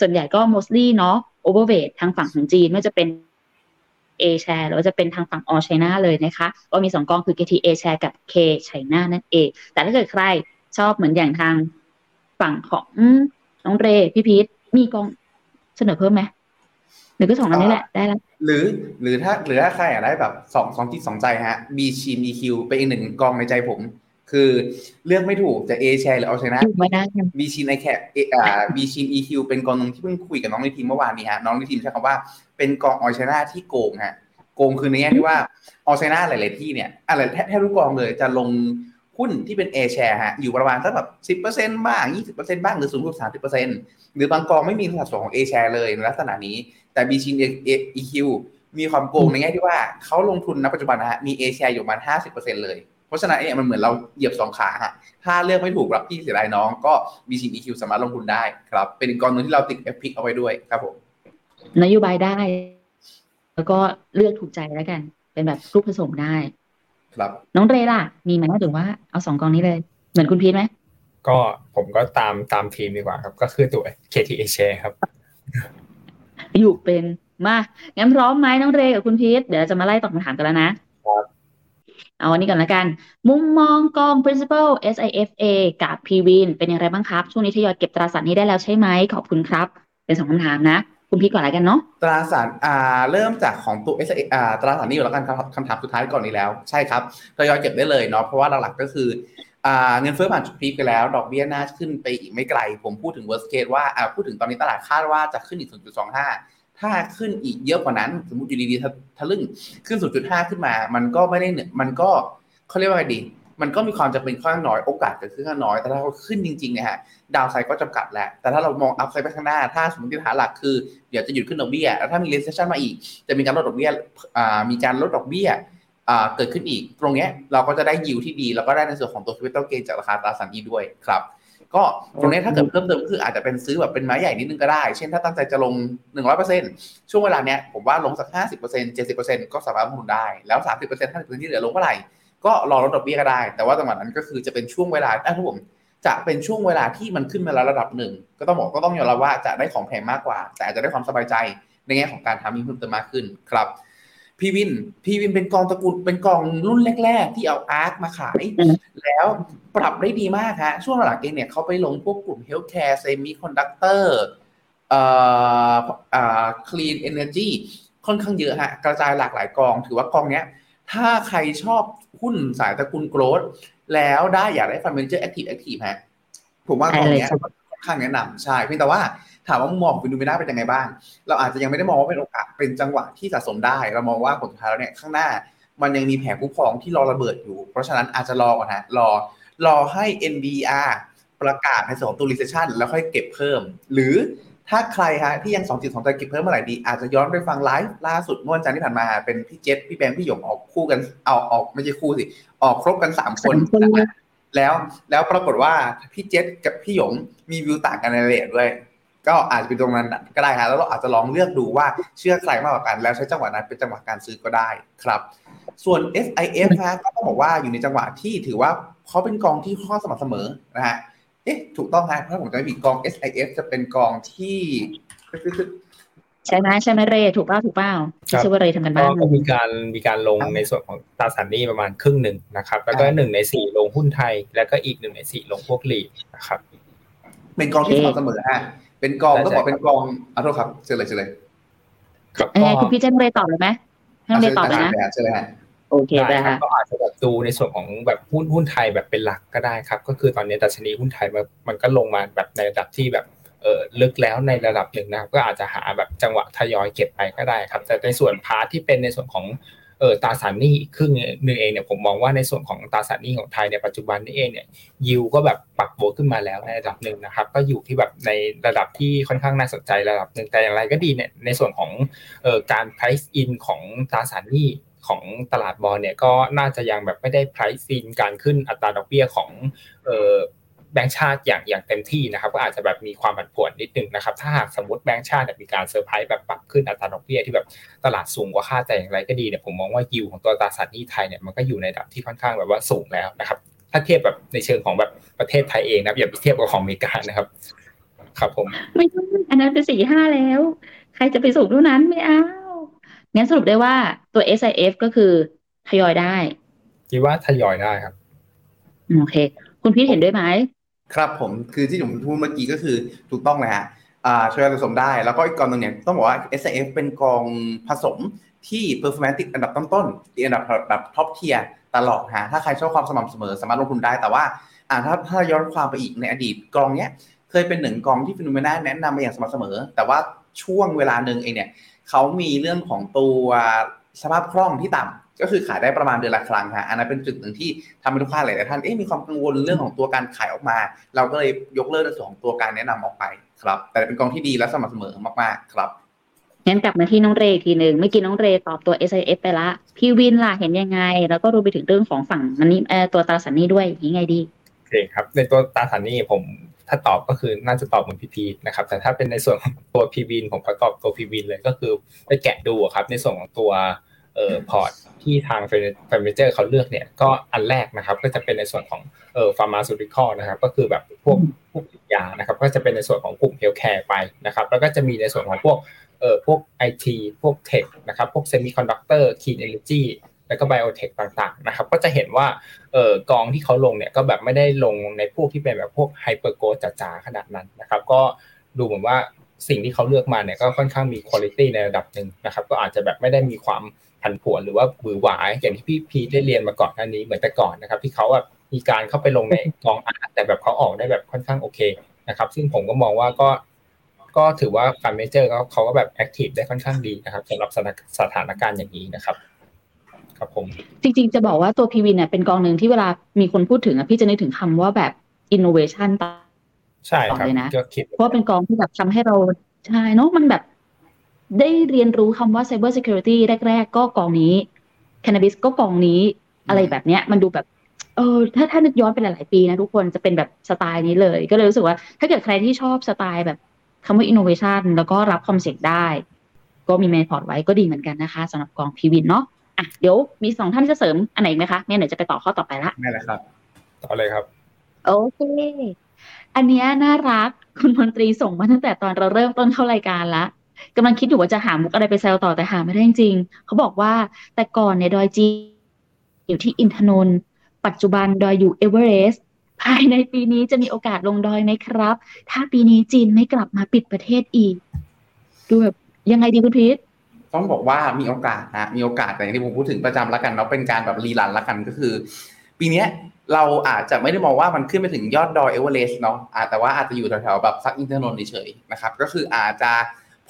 ส่วนใหญ่ก็ mostly เนาะ overweight ทางฝั่งของจีนไม่ว่าจะเป็น A share หรือว่าจะเป็นทางฝั่ง All China เลยนะคะ ก็มีสองกองคือ KT A share กับ K China นั่นเอง แต่ถ้าเกิดใครชอบเหมือนอย่างทางฝั่งของน้องเรพี่พีทมีกองเสนอเพิ่มไหมหรือก็สองอันนี้แหละได้แล้วหรือ หรือถ้าหรือถ้าใครอยากได้แบบสองสองจิตสองใจฮะ B ชีน EQ เป็นอีกหนึ่งกองในใจผม คือเลือกไม่ถูกจะ A share หรือเอาชนะอยู่ไม่ได้กัน B ชีนไอแคอ่า B ชีน EQ เป็นกองหนึงที่เพิ่งคุยกับน้องในทีมเมื่อวานนี้ฮะน้องในทีมใช้คำว่าเป็นกองออชนะที่โกงฮะโกงคือในแง่ที่ว่าออชนะหลาย ๆ ที่เนี่ยอะไรแทบแทบทุกกองเลยจะลงหุ้นที่เป็น A share ฮะอยู่ประมาณสักแบบสิบเปอร์เซ็นต์บ้างยี่สิบเปอร์เซ็นต์บ้างหรือสูงสุดสามสิบเปอร์เซ็นต์หรือบางกองไม่มีสัดส่วนของ A share เลยในลักษณะนี้ แต่ B ชีน EQ มีความโกงในแง่ที่ว่าเขาลงทุนณปัจจุบันนะฮะมี A share อยู่ประมาณห้าสิบเปอร์เซ็นต์เลยเพ ราะฉะนั้นเนี่ยมันเหมือนเราเหยียบสองขาฮะถ้าเลือกไม่ถูกรับพี่เสียดายน้องก็ b ี EQ สามารถลงทุนได้ครับ เป็นอีกกองหนึงที่เราติด f p เอาไว้ด้วยครับผมนโยบายได้ แล้วก็เลือกถูกใจแล้วกัน เป็นแบบรูปผสมได้ ครับ น้องเรล่ะ มีไหมหรือว่าเอาสองกองนี้เลย เหมือนคุณพีทไหมก็ผมก็ตามตามทีมดีกว่าครับ ก็คือตัว KTA Share ครับ อยู่เป็นมางั้นพร้อมไหมน้องเรกับคุณพีทเดี๋ยวเราจะมาไล่ตอบคำถามกันแล้วนะครับ เอาวันนี้ก่อนละกัน มุมมองกอง principal SIFA กับ p w i n เป็นอย่างไรบ้างครับ ช่วงนี้ทยอยเก็บตราสารนี้ได้แล้วใช่ไหม ขอบคุณครับ เป็นสองคำถามนะ คุณพีทก่อนละกันเนาะตราสารอ่าเริ่มจากของตัว S อ่าตราสารนี้อยู่แล้วกันครับคำถามสุดท้ายก่อนนี้แล้วใช่ครับทยอยเก็บได้เลยเนาะเพราะว่าหลักๆก็คืออ่าเงินเฟ้อผ่านจุดพีคไปแล้ว ดอกเบี้ยน่าขึ้นไปอีกไม่ไกล ผมพูดถึง worst case ว่าอ่าพูดถึงตอนนี้ตลาดคาดว่าจะขึ้นอีก 0.25 ถ้าขึ้นอีกเยอะกว่านั้น สมมติอยู่ดีๆทะทะลึ่งขึ้น 0.5 ขึ้นมา มันก็ไม่ได้เหนือมันก็เขาเรียกว่าไงดี มันก็มีความจำเป็นข้างน้อยโอกาสเกิดขึ้นข้างน้อยแต่ถ้าเราขึ้นจริงๆเนี่ยฮะดาวไซด์ก็จำกัดแหละแต่ถ้าเรามองอัพไซด์ไปข้างหน้า ถ้าสมมติฐานหลักคือเดี๋ยวจะหยุดขึ้นดอกเบี้ยแล้วถ้ามี recession มาอีก จะมีการลดดอกเบี้ยมีการลดดอกเบี้ยเกิดขึ้นอีก ตรงเนี้ยเราก็จะได้ยิวที่ดี แล้วก็ได้ในส่วนของตัว capital gain จากราคาตราสารนี้ด้วยครับ ก็ตรงเนี้ยถ้าเกิดเพิ่มเติมก็คืออาจจะเป็นซื้อแบบเป็นไม้ใหญ่นิดนึงก็ได้ เช่นถ้าตั้งใจจะลง 100%ช่วงเวลาเนี้ยผมว่าลงสัก 50% 70%ก็สามารถลงทุนได้ แล้ว 30% 50%ที่เหลือลงเมื่อไหร่ ก็รอลดดอกเบี้ยก็ได้ แต่ว่าจังหวะนั้นก็คือจะเป็นช่วงเวลาถ้าผมจะเป็นช่วงเวลาที่มันขึ้นมาแล้วระดับหนึ่ง ก็ต้องบอกก็ต้องยอมรับว่าจะได้ของแพงมากกว่า แต่อาจจะได้ความสบายใจในแง่ของการทำมีเพิ่มเติมมากขึ้นครับ PWIN PWIN เป็นกองตระกูลเป็นกองรุ่นแรก ๆ ที่เอา ARK มาขายอืมแล้วปรับได้ดีมากฮะช่วงหลังเองเนี่ยเขาไปลงพวกกลุ่ม healthcare semiconductor เอ่ออ่า clean energy ค่อนข้างเยอะฮะ กระจายหลากหลายกอง ถือว่ากองเนี้ย ถ้าใครชอบหุ้นสายตระกูล growth แล้วได้อยากได้ fund manager active active ฮะผมว่ากองเนี้ยใช่เลยค่อนข้างแนะนำใช่เพียงแต่ว่า ถามว่ามุมมองของคุณดูไม่ได้เป็นยังไงบ้าง เราอาจจะยังไม่ได้มองว่าเป็นโอกาสเป็นจังหวะที่สะสมได้ เรามองว่าผลสุดท้ายแล้วเนี่ยข้างหน้ามันยังมีแผงคุ้มครองที่รอระเบิดอยู่ เพราะฉะนั้นอาจจะรอก่อนฮะรอรอให้ NBR ประกาศในส่วนของตัว recession แล้วค่อยเก็บเพิ่ม หรือถ้าใครฮะที่ยังสองจิตสองใจเก็บเพิ่มเมื่อไหร่ดี อาจจะย้อนไปฟังไลฟ์ล่าสุดเมื่อวันจันทร์ที่ผ่านมาเป็นพี่เจษพี่แบงค์พี่หยงออกคู่กันเอาออกไม่ใช่คู่สิออกครบกันสามคนสามคนเลยนะฮะแล้วแล้วปรากฏว่าพี่เจษกับพี่หยงมีวิวต่างกันในรายละเอียดด้วย ก็อาจจะเป็นตรงนั้นก็ได้ฮะแล้วเราอาจจะลองเลือกดูว่าเชื่อใครมากกว่ากัน แล้วใช้จังหวะนั้นเป็นจังหวะการซื้อก็ได้ครับ ส่วน SIF ฮะก็ต้องบอกว่าอยู่ในจังหวะที่ถือว่าเขาเป็นกองที่ข้อสม่ำเสมอนะฮะเอ๊ะถูกต้องฮะถ้าผมจำไม่ผิดกอง SIF จะเป็นกองที่ใช่ไหมใช่ไหมเรถูกเปล่าถูกเปล่าครับไม่ใช่ว่าเรทำกันก็บ้านก็มีการมีการลงในส่วนของตราสารหนี้ประมาณครึ่งหนึ่งนะครับ แล้วก็หนึ่งในสี่ลงหุ้นไทย แล้วก็อีกหนึ่งในสี่ลงพวกลีดนะครับ เป็นกองที่สม่ำเสมอฮะ เป็นกองใช่ต้องบอกเป็นกองอะโทษครับเชิญเลยเชิญเลยครับยังไงก็คุณพี่เจนเรตอบเลยไหมให้น้องเรตอบเลยนะอะเชิญเลยฮะโอเคได้ได้ครัค่ะบก็อาจจะแบบดูในส่วนของแบบหุ้นหุ้นไทยแบบเป็นหลักก็ได้ครับ ก็คือตอนนี้ดัชนีหุ้นไทยมันมันก็ลงมาแบบในระดับที่แบบเออลึกแล้วในระดับหนึ่งนะครับก็อาจจะหาแบบจังหวะทยอยเก็บไปก็ได้ครับ แต่ในส่วนพาร์ทที่เป็นในส่วนของ เออตราสารหนี้อีกครึ่งหนึ่งเองเนี่ยผมมองว่าในส่วนของตราสารหนี้ของไทยในปัจจุบันนี้เองเนี่ยยิวก็แบบปรับตัวขึ้นมาแล้วในระดับหนึ่งนะครับก็อยู่ที่แบบในระดับที่ค่อนข้างน่าสนใจระดับหนึ่งแต่อย่างไรก็ดีเนี่ยในส่วนของเอ่อการ price in ของตราสารหนี้ของตลาดบอลเนี่ยก็น่าจะยังแบบไม่ได้ price in การขึ้นอัตราดอกเบี้ยของเอ่อ แบงก์ชาติอย่างอย่างเต็มที่นะครับ ก็อาจจะแบบมีความผันผวนนิดนึงนะครับ ถ้าหากสมมติแบงก์ชาติเนี่ยมีการเซอร์ไพรส์แบบปรับขึ้นอัตราดอกเบี้ยที่แบบตลาดสูงกว่าคาดแต่อย่างไรก็ดีเนี่ยผมมองว่ายิวของตัวตราสารหนี้ไทยเนี่ยมันก็อยู่ในระดับที่ค่อนข้างแบบว่าสูงแล้วนะครับ ถ้าเทียบแบบในเชิงของแบบประเทศไทยเองนะครับอย่าไปเทียบกับของอเมริกานะครับ ครับผม ไม่ใช่อันนั้นเป็นสี่ห้าแล้ว ใครจะไปสูงเท่านั้นไม่เอางั้นสรุปได้ว่าตัว SIF ก็คือทยอยได้คิดว่าทยอยได้ครับอืมโอเค คุณพีทเห็นด้วยไหม ครับผมคือที่ผมพูดเมื่อกี้ก็คือถูกต้องเลยฮะอ่าช่วยผสมได้ แล้วก็อีกกองหนึงเนี่ยต้องบอกว่า S F เป็นกองผสมที่ performance ติดอันดับต้นๆติดอันดับแบบ top tier ตลอดฮะถ้าใครชอบความสม่ำเสมอสามารถลงทุนได้แต่ว่าอ่าถ้าถ้าย้อนความไปอีกในอดีตกองเนี้ยเคยเป็นหนึ่งกองที่ FINNOMENA แนะนำมาอย่างสม่ำเสมอ แต่ว่าช่วงเวลาหนึ่งเองเนี่ยเขามีเรื่องของตัวสภาพคล่องที่ต่ำ ก็คือขายได้ประมาณเดือนละครั้งฮะอันนั้นเป็นจุดหนึ่งที่ทำให้ลูกค้าหลายๆท่านเอ๊ะมีความกังวลเรื่องของตัวการขายออกมา เราก็เลยยกเลิกในส่วนของตัวการแนะนำออกไปครับ แต่เป็นกองที่ดีและสม่ำเสมอมากๆครับงั้นกลับมาที่น้องเรย์อีกทีหนึ่งเมื่อกี้น้องเรย์ตอบตัว S I F ไปละ PWIN ล่ะเห็นยังไง แล้วก็รวมไปถึงเรื่องของฝั่งมันนี่เอ่อตัวตราสารหนี้ด้วยยังไงดีโอเคครับ ในตัวตราสารหนี้ผมถ้าตอบก็คือน่าจะตอบเหมือนพี่พีนะครับ แต่ถ้าเป็นในส่วนของตัว PWIN ผมก็ตอบตัว PWIN เลยก็คือไปแกะดูครับ ในส่วนของตัวเอ่อพอร์ต ที่ทาง fund manager เขาเลือกเนี่ยก็อันแรกนะครับก็จะเป็นในส่วนของเอ่อ pharmaceutical นะครับก็คือแบบพวกพวกยานะครับก็จะเป็นในส่วนของกลุ่ม healthcare ไปนะครับแล้วก็จะมีในส่วนของพวกเอ่อพวกไอทีพวก tech นะครับพวก semiconductor clean energy แล้วก็ biotech ต่างๆนะครับก็จะเห็นว่าเอ่อกองที่เขาลงเนี่ยก็แบบไม่ได้ลงในพวกที่เป็นแบบพวก hyper growth จ๋าๆขนาดนั้นนะครับก็ดูเหมือนว่าสิ่งที่เขาเลือกมาเนี่ยก็ค่อนข้างมีคุณภาพในระดับหนึ่งนะครับก็อาจจะแบบไม่ได้มีความ ผันผวนหรือว่าหวือหวาอย่างที่พี่พีได้เรียนมาก่อนหน้านี้เหมือนแต่ก่อนนะครับ ที่เขาแบบมีการเข้าไปลงในกองอาร์ตแต่แบบเขาออกได้แบบค่อนข้างโอเคนะครับ ซึ่งผมก็มองว่าก็ ก็ถือว่าฟันเมเจอร์เขาเขาก็แบบแอคทีฟได้ค่อนข้างดีนะครับสำหรับสถานการณ์อย่างนี้นะครับ ครับผม จริงๆ จะบอกว่าตัวพีวินเนี่ยเป็นกองหนึ่งที่เวลามีคนพูดถึงอะพี่จะนึกถึงคำว่าแบบ innovation ตใช่ครับเลยนะก็คิดเพราะว่าเป็นกองที่แบบทำให้เราใช่เนาะมันแบบ ได้เรียนรู้คำว่า cyber security แรก ๆ ก็กองนี้ cannabis ก็กองนี้ อะไรแบบเนี้ย มันดูแบบ เออ ถ้าถ้านึกย้อนไปหลาย ๆ ปีนะทุกคนจะเป็นแบบสไตล์นี้เลย ก็เลยรู้สึกว่า ถ้าเกิดใครที่ชอบสไตล์แบบคำว่า innovation แล้วก็รับความเสี่ยงได้ ก็มีแมนพอร์ตไว้ก็ดีเหมือนกันนะคะสำหรับกองพีวินเนาะอะเดี๋ยวมีสองท่านที่จะเสริมอันไหนอีกไหมคะเนี่ยเดี๋ยวจะไปต่อข้อต่อไปละนั่นแหละครับต่อเลยครับ โอเค อันเนี้ยน่ารักคุณมนตรีส่งมาตั้งแต่ตอนเราเริ่มต้นเข้ารายการละ กำลังคิดอยู่ว่าจะหามุกอะไรไปแซวต่อแต่หาไม่ได้จริงเขาบอกว่าแต่ก่อนนายดอยจีนอยู่ที่อินทนนท์ปัจจุบันดอยอยู่เอเวอเรสต์ภายในปีนี้จะมีโอกาสลงดอยไหมครับ ถ้าปีนี้จีนไม่กลับมาปิดประเทศอีก ดูแบบยังไงดีคุณพีทต้องบอกว่ามีโอกาสนะมีโอกาสแต่อย่างที่ผมพูดเป็นประจำแล้วกันเนาะเป็นการแบบ rerun แล้วกันก็คือ ปีเนี้ยเราอาจจะไม่ได้มองว่ามันขึ้นไปถึงยอดดอยเอเวอเรสต์เนาะแต่ว่าอาจจะอยู่แถวๆแบบซักอินเทอร์นนท์เฉยๆนะครับ ก็คืออาจจะ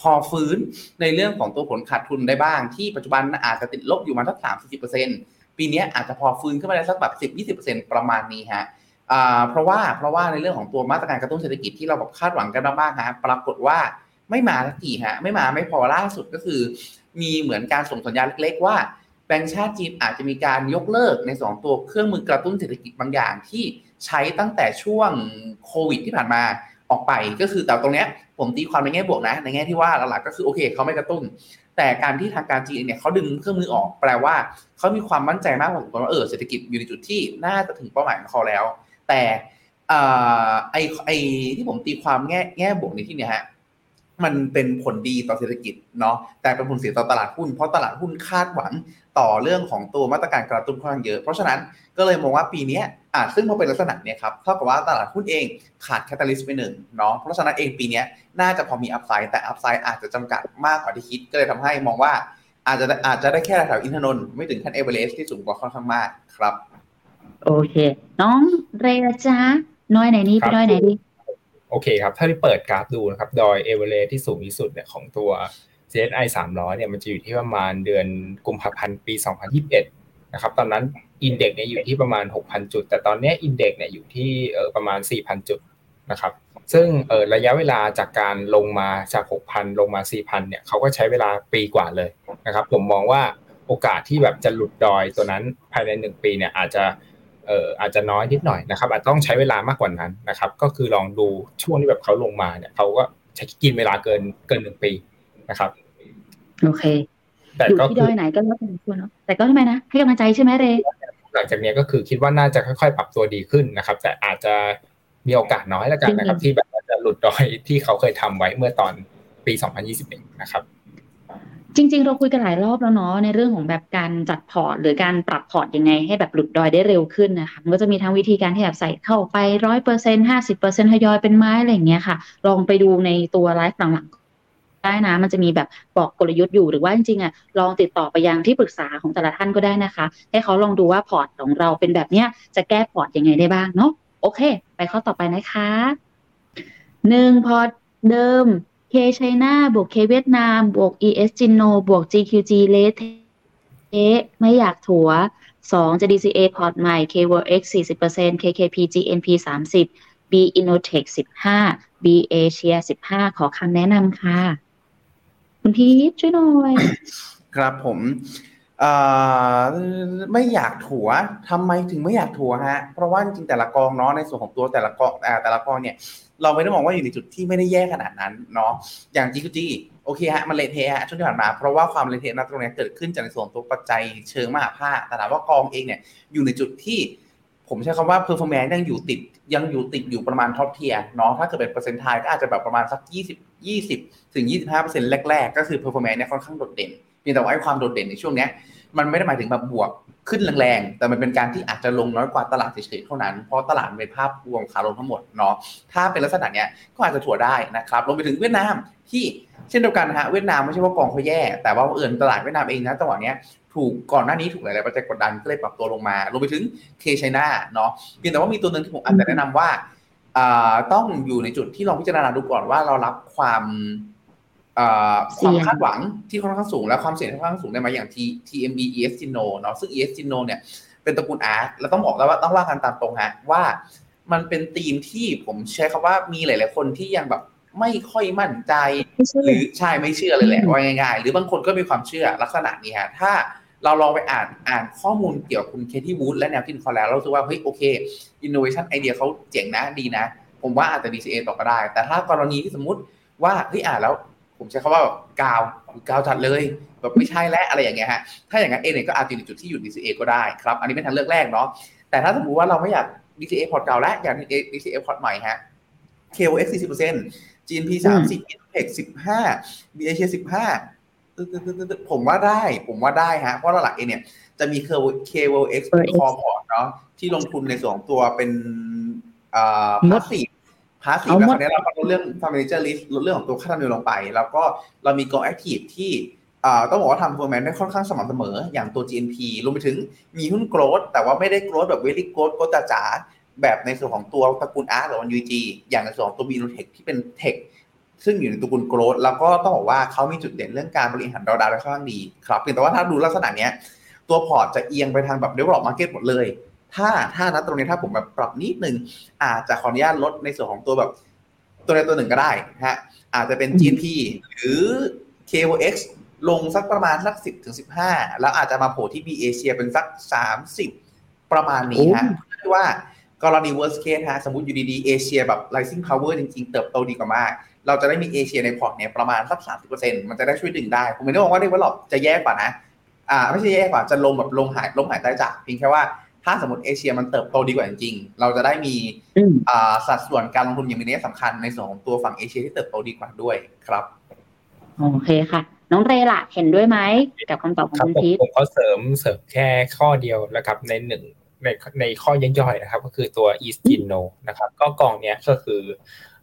พอฟื้นในเรื่องของตัวผลขาดทุนได้บ้าง ที่ปัจจุบันอาจจะติดลบอยู่มาสักสามสิบเปอร์เซ็นต์ปีนี้อาจจะพอฟื้นขึ้นมาได้สักแบบสิบยี่สิบเปอร์เซ็นต์ประมาณนี้ฮะเพราะว่าเพราะว่าในเรื่องของตัวมาตรการกระตุ้นเศรษฐกิจที่เราแบบคาดหวังกันมากๆฮะปรากฏว่าไม่มาสักทีฮะไม่มาไม่พอล่าสุดก็คือ มีเหมือนการส่งสัญญาณเล็ก ๆ ว่าแบงก์ชาติจีนอาจจะมีการยกเลิกในสองตัวเครื่องมือกระตุ้นเศรษฐกิจบางอย่างที่ใช้ตั้งแต่ช่วงโควิดที่ผ่านมาออกไปก็คือแต่ตรงเนี้ย ผมตีความในแง่บวกนะ ในแง่ที่ว่าหลักๆก็คือโอเคเขาไม่กระตุ้น แต่การที่ทางการจีนเนี่ยเขาดึงเครื่องมือออกแปลว่าเขามีความมั่นใจมากกว่าว่าเออเศรษฐกิจอยู่ในจุดที่น่าจะถึงเป้าหมายของเขาแล้ว แต่ไอไอที่ผมตีความแง่แง่บวกในที่เนี้ยฮะมันเป็นผลดีต่อเศรษฐกิจเนาะแต่เป็นผลเสียต่อตลาดหุ้นเพราะตลาดหุ้นคาดหวัง ต่อเรื่องของตัวมาตรการกระตุ้นค่อนข้างเยอะ เพราะฉะนั้นก็เลยมองว่าปีนี้อ่าซึ่งพอเป็นลักษณะเนี้ยครับเท่ากับว่าตลาดหุ้นเองขาด catalyst ไปหนึ่งเนาะเพราะฉะนั้นเองปีนี้น่าจะพอมี upside แต่ upside อาจจะจำกัดมากกว่าที่คิด ก็เลยทำให้มองว่าอาจจะอาจจะได้แค่แถวอินทนนท์ไม่ถึงขั้นเอเวอเรสต์ที่สูงกว่าค่อนข้างมากครับ โอเค น้องเรย์จ้าน้อยไหนนี่ไปน้อยไหนดีโอเคครับ ถ้าที่เปิดกราฟดูนะครับ ดอยเอเวอเรสต์ที่สูงที่สุดเนี่ยของตัว CSI 300เนี่ยมันจะอยู่ที่ประมาณเดือนกุมภาพันธ์ปี 2021 นะครับ ตอนนั้นอินเด็กซ์เนี่ยอยู่ที่ประมาณ 6,000 จุด แต่ตอนนี้อินเด็กซ์เนี่ยอยู่ที่เออประมาณ 4,000 จุดนะครับ ซึ่งเออระยะเวลาจากการลงมาจาก 6,000 ลงมา 4,000 เนี่ยเขาก็ใช้เวลาปีกว่าเลยนะครับ ผมมองว่าโอกาสที่แบบจะหลุดดอยตัวนั้นภายใน 1 ปีเนี่ยอาจจะเอ่ออาจจะน้อยนิดหน่อยนะครับ อาจต้องใช้เวลามากกว่านั้นนะครับ ก็คือลองดูช่วงที่แบบเขาลงมาเนี่ยเขาก็ใช้กินเวลาเกินเกินหนึ่งปีนะครับ โอเคแต่อยู่ก็ที่คืดออยไหนก็แล้วแต่คนเนาะแต่ก็ทำไมนะให้กำลังใจใช่ไหมเรย์หลังจากนี้ก็คือคิดว่าน่าจะค่อยๆ ปรับตัวดีขึ้นนะครับ แต่อาจจะมีโอกาสน้อยแล้วกันนะครับ ที่แบบจะหลุดดอยที่เขาเคยทำไว้เมื่อตอนปี 2021 นะครับ จริง ๆ เราคุยกันหลายรอบแล้วเนาะในเรื่องของแบบการจัดพอร์ต หรือการปรับพอร์ตยังไงให้แบบหลุดดอยได้เร็วขึ้นนะคะมันก็จะมีทั้งวิธีการที่แบบใส่เข้าไปร้อยเปอร์เซ็นต์ห้าสิบเปอร์เซ็นต์ทยอยเป็นไม้อะไรอย่างเงี้ยค่ะ ลองไปดูในตัวไลฟ์หลังๆ ได้นะ มันจะมีแบบบอกกลยุทธ์อยู่หรือว่าจริงๆอะลองติดต่อไปยังที่ปรึกษาของแต่ละท่านก็ได้นะคะ ให้เขาลองดูว่าพอร์ตของเราเป็นแบบเนี้ยจะแก้พอร์ตยังไงได้บ้างเนาะโอเค ไปข้อต่อไปนะคะหนึ่งพอร์ตเดิม K China บวก K เวียดนาม บวก ES GINNO บวก GQG เลเทไม่อยากถัวสองจะ DCA พอร์ตใหม่ KWX 40% KKP GNP 30 B Innotech 15 B Asia 15 ขอคำแนะนำค่ะ คุณพีทช่วยหน่อย ครับผมไม่อยากถัวทำไมถึงไม่อยากถัวฮะ เพราะว่าจริงแต่ละกองเนาะในส่วนของตัวแต่ละกองแต่ละกองเนี่ยเราไม่ได้มองว่าอยู่ในจุดที่ไม่ได้แย่ขนาดนั้นเนาะอย่างจีกจีโอเคฮะมันเลเทฮะช่วงที่ผ่านมา เพราะว่าความเลเทนะตรงนี้เกิดขึ้นจากในส่วนตัวปัจจัยเชิงมหภาคแต่ถามว่ากองเองเนี่ยอยู่ในจุดที่ผมใช้คำว่า performance ยังอยู่ติดยังอยู่ติดอยู่ประมาณ top tier เนาะถ้าเกิดเป็นเปอร์เซ็นต์ไทยก็อาจจะแบบประมาณสัก 20 20 ถึง 25%แรกๆ ก็คือ performance เนี่ยค่อนข้างโดดเด่นเพียงแต่ว่าไอ้ความโดดเด่นในช่วงเนี้ยมันไม่ได้หมายถึงแบบบวกขึ้นแรงๆ แต่มันเป็นการที่อาจจะลงน้อยกว่าตลาดเฉยๆเท่านั้น เพราะตลาดเป็นภาพรวมขาลงทั้งหมดเนาะ ถ้าเป็นลักษณะเนี้ยก็อาจจะถัวได้นะครับรวมไปถึงเวียดนามที่เช่นเดียวกันนะฮะเวียดนามไม่ใช่ว่ากองเขาแย่ แต่ว่าเอื่นตลาดเวียดนามเองนะจังหวะเนี้ยถูกก่อนหน้านี้ถูกหลายๆปัจจัยกดดันก็เลยปรับตัวลงมารวมไปถึงเคชัยนาเนาะเพียงแต่ว่ามีตัวหนึ่งที่ผมอาจจะแนะนำว่าอ่า ต้องอยู่ในจุดที่ลองพิจารณาดูก่อนว่าเรารับความอ่าความคาดหวังที่ค่อนข้างสูงและความเสี่ยงที่ค่อนข้างสูงได้ไหมอย่าง T TMB ES Gino เนาะซึ่ง ES Gino เนี่ยเป็นตระกูล ARK แล้วต้องบอกแล้วว่าต้องว่ากันตามตรงฮะว่ามันเป็นธีมที่ผมใช้คำว่ามีหลาย ๆ คนที่ยังแบบไม่ค่อยมั่นใจไม่ใช่หรือใช่ไม่เชื่อเลยแหละว่าง่าย ๆ หรือบางคนก็มีความเชื่อลักษณะนี้ฮะถ้า เราลองไปอ่านอ่านข้อมูลเกี่ยวกับคุณเคที่วูดและแนวคิดเขาแล้วเราสึกว่าเฮ้ยโอเค innovation ไอเดียเขาเจ๋งนะดีนะ ผมว่าอาจจะ DCA ต่อก็ได้ แต่ถ้ากรณีที่สมมติว่าเฮ้ยอ่านแล้ว ผมใช้คำว่าแบบกาวกาวจัดเลยแบบไม่ใช่แล้วอะไรอย่างเงี้ยฮะถ้าอย่างนั้นเองเนี่ยก็อาจจะอยู่ในจุดที่อยู่ DCA ก็ได้ครับอันนี้เป็นทางเลือกแรกเนาะแต่ถ้าสมมติว่าเราไม่อยาก DCA พอร์ตเก่าแล้วอยาก DCA พอร์ตใหม่ฮะ KOX 40% GNP 30 Inpex 15 BAC 15 ผมว่าได้ ผมว่าได้ฮะ เพราะหลักๆเองเนี่ยจะมี KOX เป็นคอพอร์ตเนาะที่ลงทุนในส่วนของตัวเป็นอ่าพาสซีฟพาสซีฟเอาแล้วหคมดราวนี้เราก็ลดเรื่อง furniture list ลดเรื่องของตัวค่าธรรมเนียมลงไป แล้วก็เรามีกองแอคทีฟที่อ่าต้องบอกว่าทำ performance ได้ค่อนข้างสม่ำเสมอ อย่างตัว GNP รวมไปถึงมีหุ้น growth แต่ว่าไม่ได้ growth แบบ very growth ก็จ๋าๆแบบในส่วนของตัวตระกูล ARK หรือว่า UG อย่างในส่วนของตัว Binotech ที่เป็น tech ซึ่งอยู่ในตระกูลโกรดแล้วก็ต้องบอกว่าเขามีจุดเด่นเรื่องการบริหารดาวดาวได้ค่อนข้างดีครับเพียงแต่ว่าถ้าดูลักษณะเนี้ยตัวพอร์ตจะเอียงไปทางแบบ develop market หมดเลย ถ้าถ้านะตรงนี้ถ้าผมแบบปรับนิดนึงอาจจะขออนุญาตลดในส่วนของตัวแบบตัวใดตัวหนึ่งก็ได้ฮะอาจจะเป็น GNP หรือ KOX ลงสักประมาณสักสิบถึงสิบห้าแล้วอาจจะมาโผล่ที่ B Asia เป็นสักสามสิบประมาณนี้ฮะเพื่อที่ว่ากรณี worst case ฮะสมมติอยู่ดีๆเอเชียแบบ rising power จริงๆ เติบโตดีกว่ามาก เราจะได้มีเอเชียในพอร์ตเนี่ยประมาณสักสามสิบเปอร์เซ็นต์มันจะได้ช่วยดึงได้ ผมไม่ได้บอกว่า develop จะแย่กว่านะ อ่า ไม่ใช่แย่กว่าจะลงแบบลงหายลงหายใต้จากเพียงแค่ว่าถ้าสมมติเอเชียมันเติบโตดีกว่าจริงๆ เราจะได้มีอืมอ่าสัดส่วนการลงทุนอย่างมีนัยสำคัญในส่วนของตัวฝั่งเอเชียที่เติบโตดีกว่าด้วยครับโอเคค่ะ น้องเรล่ะเห็นด้วยไหมกับคำตอบของครับคุณผมพีทผมเขาเสริมเสริมแค่ข้อเดียวนะครับในหนึ่งในในข้อย่อยๆนะครับ ก็คือตัว East g i n o นะครับ ก็กองเนี้ยก็คือ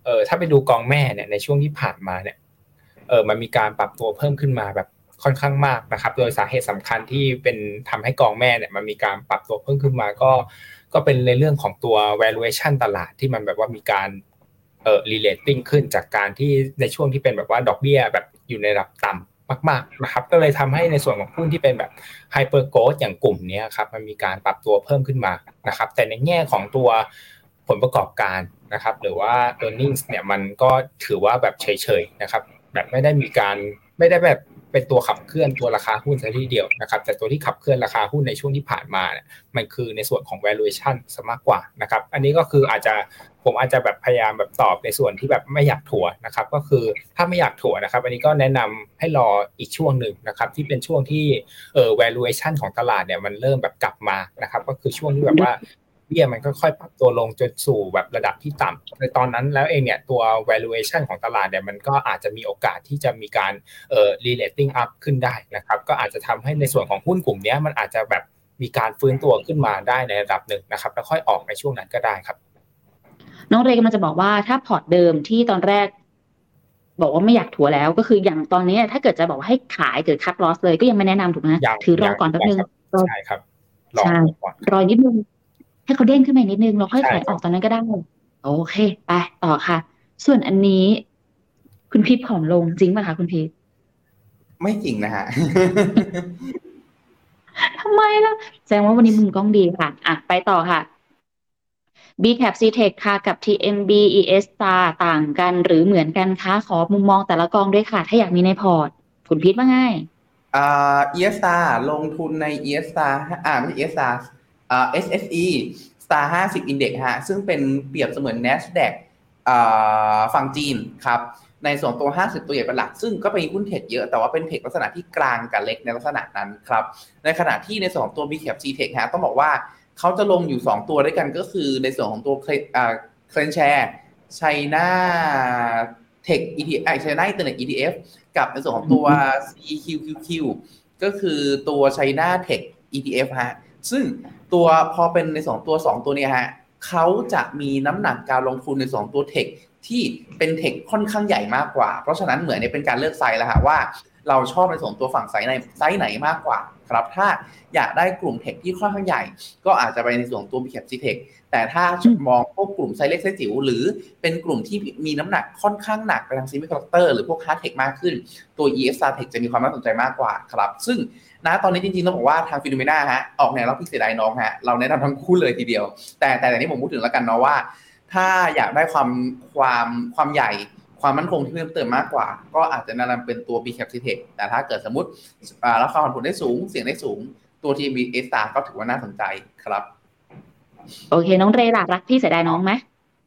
เออถ้าไปดูกองแม่เนี่ยในช่วงที่ผ่านมาเนี่ยเออมันมีการปรับตัวเพิ่มขึ้นมาแบบค่อนข้างมากนะครับ โดยสาเหตุสำคัญที่เป็นทำให้กองแม่เนี่ยมันมีการปรับตัวเพิ่มขึ้นมาก็ ก็เป็นในเรื่องของตัว valuation ตลาดที่มันแบบว่ามีการเอ่อ relating ขึ้นจากการที่ในช่วงที่เป็นแบบว่าดอกเบี้ยแบบอยู่ในระดับต่ำมากๆนะครับก็เลยทำให้ในส่วนของหุ้นที่เป็นแบบ hyper growth อย่างกลุ่มนี้ครับมันมีการปรับตัวเพิ่มขึ้นมานะครับแต่ในแง่ของตัวผลประกอบการ นะครับ หรือว่า e a r n i n g เนี่ยมันก็ถือว่าแบบเฉยๆนะครับ แบบไม่ได้มีการไม่ได้แบบเป็นตัวขับเคลื่อนตัวราคาหุ้นซะทีเดียวนะครับ แต่ตัวที่ขับเคลื่อนราคาหุ้นในช่วงที่ผ่านมาเนี่ยมันคือในส่วนของ valuation ซะมากกว่านะครับ อันนี้ก็คืออาจจะผมอาจจะแบบพยายามแบบตอบในส่วนที่แบบไม่อยากถั่วนะครับ ก็คือถ้าไม่อยากถั่วนะครับ อันนี้ก็แนะนำให้รออีกช่วงหนึ่งนะครับ ที่เป็นช่วงที่เอ่อ valuation ของตลาดเนี่ยมันเริ่มแบบกลับมานะครับ ก็คือช่วงที่แบบว่า เบี้ยมันก็ค่อยปรับตัวลงจนสู่แบบระดับที่ต่ำในตอนนั้นแล้วเองเนี่ยตัว valuation ของตลาดเนี่ยมันก็อาจจะมีโอกาสที่จะมีการเอ่อ relating up ขึ้นได้นะครับก็อาจจะทำให้ในส่วนของหุ้นกลุ่มเนี้ยมันอาจจะแบบมีการฟื้นตัวขึ้นมาได้ในระดับหนึ่งนะครับ แล้วค่อยออกในช่วงนั้นก็ได้ครับ น้องเรกำลังจะบอกว่าถ้าพอร์ตเดิมที่ตอนแรก บอกว่าไม่อยากถัวแล้วก็คืออย่างตอนนี้ถ้าเกิดจะบอกว่าให้ขายเกิดคัดลอสเลยก็ยังไม่แนะนำถูกไหมยังถือรอก่อนแป๊บนึงยังรอใช่ครับรอใช่ก่อนรอนิดนึง ให้เขาเด้งขึ้นมาอีกนิดนึงเราค่อยใช่ขายคอรับอกตอนนั้นก็ได้โอเคไปต่อค่ะ ส่วนอันนี้ คุณพีทผอมลงจริงป่ะคะคุณพีทไม่จริงนะฮะทำไมล่ะแสดงว่าวันนี้มุมกล้องดีค่ะ อะ ไปต่อค่ะ B cap C Tech ค่ะกับ TMB ES Star ต่างกันหรือเหมือนกันคะขอมุมมองแต่ละกองด้วยค่ะ ถ้าอยากมีในพอร์ตคุณพีทว่าไงอ่า ESR ลงทุนใน ESR อ่าไม่ใช่ ESR อ่า SSE Star 50 Index ฮะซึ่งเป็นเปรียบเสมือน NASDAQ ฝั่งจีนครับในส่วนตัว 50 ตัวใหญ่เป็นหลัก ซึ่งก็เป็นหุ้น tech เยอะ แต่ว่าเป็น tech ลักษณะที่กลางกับเล็กในลักษณะนั้นครับ ในขณะที่ในส่วนของตัว b c a p G Tech ฮะต้องบอกว่าเขาจะลงอยู่ 2 ตัวด้วยกันก็คือในส่วนของตัวเคลนแชร์ไชน่าเทค ETF เอ๊ย China Internet ETF กับในส่วนของตัว CQQQ ก็คือตัว China Tech ETF ฮะซึ่ง ตัวพอเป็นในสองตัวสองตัวเนี้ฮะเขาจะมีน้ำหนักการลงทุนในสองตัว tech ที่เป็น tech ค่อนข้างใหญ่มากกว่า เพราะฉะนั้นเหมือนเป็นการเลือกไซส์แล้วฮะว่า เราชอบในสองตัวฝั่งไซส์ไหนไซส์ไหนมากกว่าครับถ้าอยากได้กลุ่ม tech ที่ค่อนข้างใหญ่ ก็อาจจะไปในส่วนตัว b ีแคปซีเทคแต่ถ้ามองพวกกลุ่มไซส์เล็กไซส์จิ๋วหรือเป็นกลุ่มที่มีน้ำหนักค่อนข้างหนักไปทาง semiconductor หรือพวก hard tech มากขึ้น ตัว ESR Tech จะมีความน่าสนใจมากกว่าครับ ซึ่งนะตอนนี้จริงๆ ต้องบอกว่าทาง Finnomena ฮะออกแนวรักพี่เสียดายน้องฮะเราแนะนำทั้งคู่เลยทีเดียว แต่แต่แต่นี้ผมพูดถึงแล้วกันเนาะว่า ถ้าอยากได้ความความความใหญ่ ความมั่นคงที่เพิ่มเติมมากกว่า ก็อาจจะแนะนำเป็นตัว B Cap c Tech แต่ถ้าเกิดสมมติราคาผลผลได้สูง เสี่ยงได้สูง ตัว TB S Star ก็ถือว่าน่าสนใจครับ โอเค น้องเรล่ะรักพี่เสียดายน้องไหม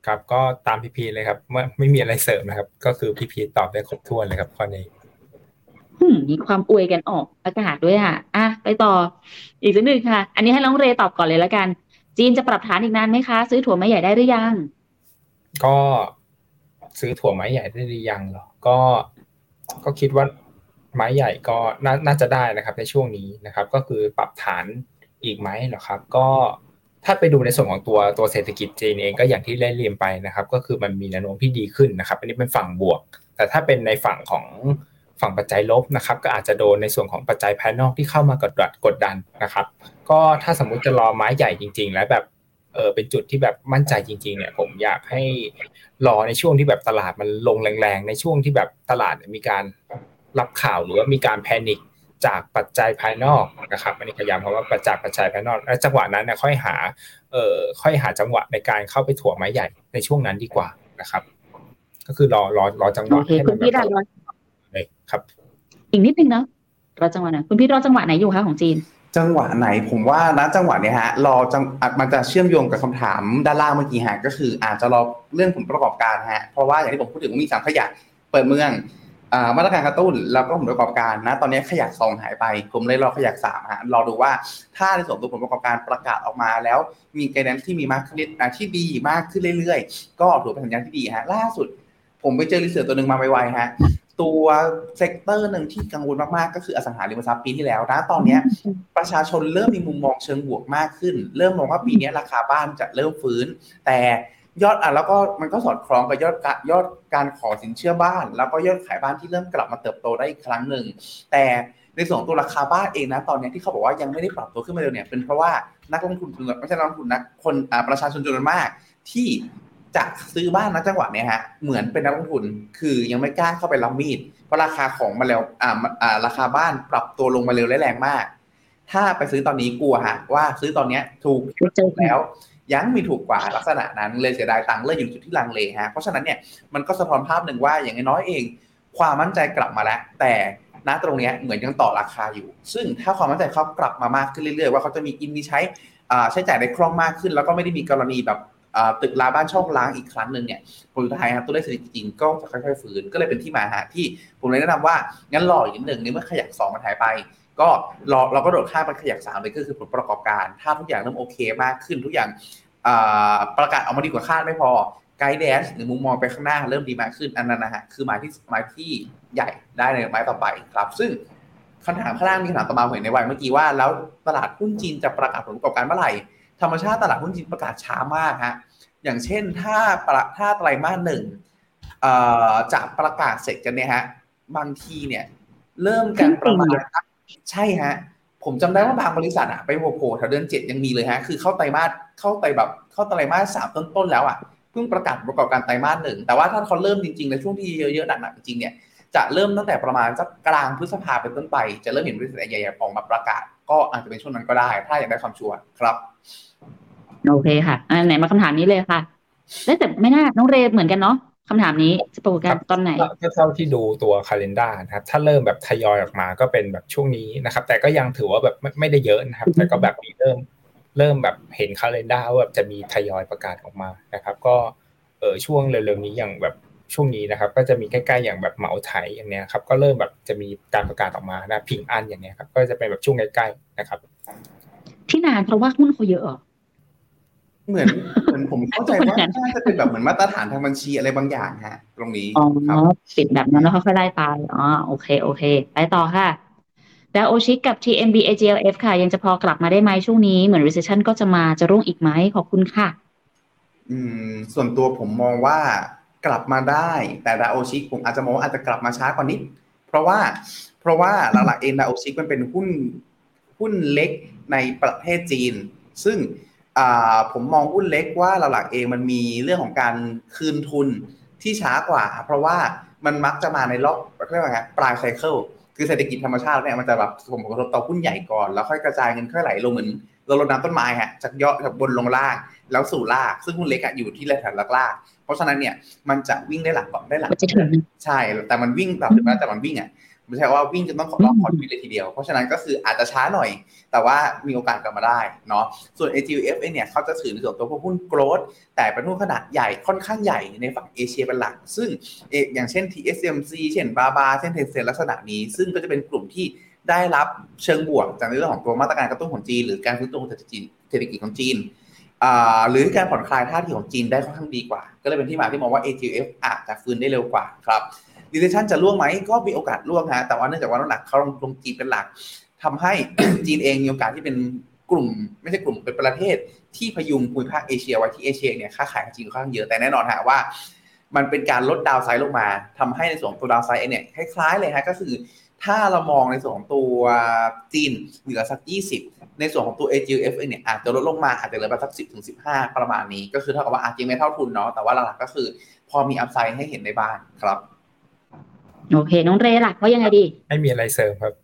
ครับ ก็ตามพีพีเลยครับไม่ไม่มีอะไรเสริมนะครับ ก็คือพีพีตอบได้ครบถ้วนเลยครับข้อนี้มีความอวยกันออกอากาศด้วยอะ อะ ไปต่อ อีกสักหนึ่งค่ะ อันนี้ให้น้องเรตอบก่อนเลยแล้วกัน จีนจะปรับฐานอีกนานไหมคะ ซื้อถั่วไม้ใหญ่ได้หรือยัง ก็ ซื้อถั่วไม้ใหญ่ได้หรือยังเหรอก็ก็คิดว่าไม้ใหญ่ก็น่าจะได้นะครับในช่วงนี้นะครับ ก็คือปรับฐานอีกไหมเหรอครับ ก็ถ้าไปดูในส่วนของตัวตัวเศรษฐกิจจีนเองก็อย่างที่ได้เรียนไปนะครับ ก็คือมันมีแนวโน้มที่ดีขึ้นนะครับ อันนี้เป็นฝั่งบวก แต่ถ้าเป็นในฝั่งของฝั่งปัจจัยลบนะครับ ก็อาจจะโดนในส่วนของปัจจัยภายนอกที่เข้ามากดดันกดดันนะครับ ก็ถ้าสมมุติจะรอไม้ใหญ่จริง ๆ แล้วแบบ เออเป็นจุดที่แบบมั่นใจจริงๆเนี่ยผมอยากให้รอในช่วงที่แบบตลาดมันลงแรงๆ ในช่วงที่แบบตลาดมีการรับข่าวหรือว่ามีการแพนิคจากปัจจัยภายนอกนะครับอันนี้พยายามคำว่าปัจจัยปัจจัยภายนอกแล้วจังหวะนั้นเนี่ยค่อยหาเอ่อค่อยหาจังหวะในการเข้าไปถั่วไม้ใหญ่ในช่วงนั้นดีกว่านะครับ ก็คือรอรอรอจังหวะให้มันแบบเลยครับ อีกนิดนึงเนาะรอจังหวะไหนคุณพี่รอจังหวะไหนอยู่คะของจีน จังหวะไหนผมว่านะจังหวะเนี้ยฮะรอจังมันจะเชื่อมโยงกับคำถามด้านล่างเมื่อกี้ฮะก็คืออาจจะรอเรื่องผลประกอบการฮะเพราะว่าอย่างที่ผมพูดถึงว่ามีสามขยะเปิดเมืองมาตรการกระตุ้นแล้วก็ผลประกอบการนะ ตอนนี้ขยักสองหายไป ผมเลยรอขยักสามฮะรอดูว่าถ้าในส่วนตัวผลประกอบการประกาศออกมาแล้ว มี guidance ที่มีมากขึ้นที่ดีมากขึ้นเรื่อยๆ ก็ถือเป็นสัญญาณที่ดีฮะล่าสุด ผมไปเจอ research ตัวหนึ่งมาไวๆฮะ ตัว sector หนึ่งที่กังวลมากๆ ก็คืออสังหาริมทรัพย์ปีที่แล้วนะตอนนี้ประชาชนเริ่มมีมุมมองเชิงบวกมากขึ้น เริ่มมองว่าปีนี้ราคาบ้านจะเริ่มฟื้น แต่ยอดอะแล้วก็มันก็สอดคล้องกับยอดยอดการขอสินเชื่อบ้าน แล้วก็ยอดขายบ้านที่เริ่มกลับมาเติบโตได้อีกครั้งหนึ่งแต่ในส่วนตัวราคาบ้านเองนะตอนนี้ที่เขาบอกว่ายังไม่ได้ปรับตัวขึ้นมาเร็วเนี่ยเป็นเพราะว่านักลงทุนไม่ใช่นักลงทุนนะคนประชาชนจำนวนมากที่ จะซื้อบ้านนะจังหวะเนี้ยฮะเหมือนเป็นนักลงทุนคือยังไม่กล้าเข้าไปรับมีด เพราะราคาของมาแล้วอ่าอ่าราคาบ้านปรับตัวลงมาเร็วและแรงมาก ถ้าไปซื้อตอนนี้กลัวฮะว่าซื้อตอนเนี้ยถูกแล้ว ยังมีถูกกว่าลักษณะนั้นเลยเสียดายตังค์เลยอยู่จุดที่ลังเลฮะเพราะฉะนั้นเนี่ยมันก็สะท้อนภาพหนึ่งว่าอย่างน้อยเอง ความมั่นใจกลับมาแล้ว แต่ณตรงนี้เหมือนยังต่อราคาอยู่ ซึ่งถ้าความมั่นใจเขากลับมามากขึ้นเรื่อยๆ ว่าเขาจะมีอินมีใช้ใช้จ่ายในคล่องมากขึ้น แล้วก็ไม่ได้มีกรณีแบบ ตึกลาบ้านช่องล้างอีกครั้งหนึ่งเนี่ยผลสุดท้ายครับตัวเลขเศรษฐกิจจริงก็จะค่อยๆฟื้นก็เลยเป็นที่มาฮะที่ผมเลยแนะนำว่างั้นรออีกนิดหนึ่งในเมื่อขยักสองมันหายไป ก็รอเราก็โดดข้ามไปขยักสามเลยก็คือผลประกอบการ ถ้าทุกอย่างเริ่มโอเคมากขึ้นทุกอย่างประกาศออกมาดีกว่าคาดไม่พอไกด์แดนหรือมุมมองไปข้างหน้าเริ่มดีมากขึ้นอันนั้นนะฮะคือหมายที่หมายที่ใหญ่ได้ในไม้ต่อไปครับ ซึ่งคำถามข้างล่างมีคำถามต่อมาเห็นในวัยเมื่อกี้ว่าแล้วตลาดหุ้นจีนจะประกาศผลประกอบการเมื่อไหร่ ธรรมชาติตลาดหุ้นจีนประกาศช้ามากฮะอย่างเช่นถ้าประถ้าไตรมาสหนึ่งจะประกาศเสร็จกันเนี่ยฮะบางทีเนี่ย เริ่มกันประมาณใช่ฮะผมจำได้ว่าบางบริษัทอะไปโผล่แถวเดือนเจ็ดยังมีเลยฮะคือเข้าไตรมาสเข้าไตรแบบเข้าไตรมาสสามต้นๆแล้วอะเพิ่งประกาศประกอบการไตรมาสหนึ่งแต่ว่าถ้าเขาเริ่มจริงๆในช่วงที่เยอะๆหนักๆจริงๆเนี่ยจะเริ่มตั้งแต่ประมาณสักกลางพฤษภาเป็นต้นไป จะเริ่มเห็นบริษัทใหญ่ๆออกมาประกาศ ก็อาจจะเป็นช่วงนั้นก็ได้ ถ้าอยากได้ความชัวร์ครับ โอเคค่ะอันไหนมาคำถามนี้เลยค่ะแต่ไม่น่าน้องเรเหมือนกันเนาะคำถามนี้จะปรากฏการณ์ตอนไหนก็เท่าที่ดูตัวคาล endar นะครับถ้าเริ่มแบบทยอยออกมาก็เป็นแบบช่วงนี้นะครับ แต่ก็ยังถือว่าแบบไม่ไม่ได้เยอะนะครับ แต่ก็แบบมีเริ่มเริ่มแบบเห็นคาล endar ว่าแบบจะมีทยอยประกาศออกมานะครับ ก็เออช่วงเร็วๆนี้อย่างแบบช่วงนี้นะครับ ก็จะมีใกล้ๆอย่างแบบเหมาไถอย่างเนี้ยครับ ก็เริ่มแบบจะมีการประกาศออกมานะพิงอันอย่างเนี้ยครับ ก็จะเป็นแบบช่วงใกล้ๆนะครับ ที่นานเพราะว่าหุ้นเขาเยอะ เหรอเหมือนเหมือนผมเข้าใจว่าเหมือนกันน่าจะเป็นแบบเหมือนมาตรฐานทางบัญชีอะไรบางอย่างฮะ ตรงนี้อ๋อครับปิดแบบนั้นแล้วค่อยๆไล่ไปอ๋อโอเคโอเค ไปต่อค่ะดาวโอชิกกับ TMB AGLF ค่ะ ยังจะพอกลับมาได้ไหมช่วงนี้ เหมือน recession ก็จะมาจะร่วงอีกไหมขอบคุณค่ะ อืม ส่วนตัวผมมองว่ากลับมาได้ แต่ดาโอชิกผมอาจจะมองว่าอาจจะกลับมาช้ากว่านิด เพราะว่า เพราะว่าหลักๆเองดาโอชิกมันเป็นหุ้นหุ้นเล็กในประเทศจีน ซึ่งอ่า ผมมองหุ้นเล็กว่าหลักๆเองมันมีเรื่องของการคืนทุนที่ช้ากว่า เพราะว่ามันมักจะมาในรอบเรียกว่าไงปลายไซเคิลคือเศรษฐกิจธรรมชาติเนี่ยมันจะแบบส่งผลกระทบต่อหุ้นใหญ่ก่อนแล้วค่อยกระจายเงินค่อยไหลลงเหมือนเราลดน้ำต้นไม้ฮะจากยอดจากบนลงล่างแล้วสู่ลากซึ่งหุ้นเล็กอะอยู่ที่ระดับลากๆเพราะฉะนั้นเนี่ยมันจะวิ่งได้หลังก่อนได้หลังมันจะถึงใช่ แต่มันวิ่งแบบถึงแม้แต่มันวิ่งอะไม่ใช่ว่าวิ่งจนต้องขอรอบพอร์ตวิเลยทีเดียว เพราะฉะนั้นก็คืออาจจะช้าหน่อย แต่ว่ามีโอกาสกลับมาได้เนาะส่วน AGF เองเนี่ยเขาจะถือในส่วนตัวพวกหุ้นโกลดแต่เป็นหุ้นขนาดใหญ่ค่อนข้างใหญ่ในฝั่งเอเชียเป็นหลัก ซึ่งอย่างเช่น TSMC เช่นบาบาเช่นเทนเซ็นลักษณะนี้ ซึ่งก็จะเป็นกลุ่มที่ได้รับเชิงบวกจากในเรื่องของตัวมาตรการกระตุ้นของจีน หรือการฟื้นตัวของเศรษฐกิจเศรษฐกิจของจีนหรือการผ่อนคลายท่าทีของจีนได้ค่อนข้างดีกว่า ก็เลยเป็นที่มาที่มองว่า AGF อาจจะฟื้นได้เร็วกว่าครับ d ิ c e s s i o n จะล่วงไหมก็มีโอกาสล่วงฮะแต่ว่าเนื่องจากว่าน้ำหนักเขาลงลงจีนเป็นหลัก ทำให้จีนเองมีโอกาสที่เป็นกลุ่ม ไม่ใช่กลุ่มเป็นประเทศที่พยุงภูมิภาคเอเชียไว้ที่เอเชียเนี่ยค้าขายกับจีนค่อนข้างเยอะแต่แน่นอนฮะว่า มันเป็นการลดดาวไซด์ลงมาทำให้ในส่วนของตัวดาวไซด์เองเนี่ยคล้ายๆเลยฮะก็คือถ้าเรามองในส่วนของตัวจีนเหลือสัก 20 ในส่วนของตัว AGF เองเนี่ยอาจจะลดลงมาอาจจะเหลือประมาณสัก 10ถึง15 ประมาณนี้ ก็คือเท่ากับว่าอาจจะไม่เท่าทุนเนาะแต่ว่าหลักๆก็คือ พอมีอัพไซด์ให้เห็นในบ้างครับ โอเค น้องเรหลักว่ายังไงดี ไม่มีอะไรเสริมครับเวลา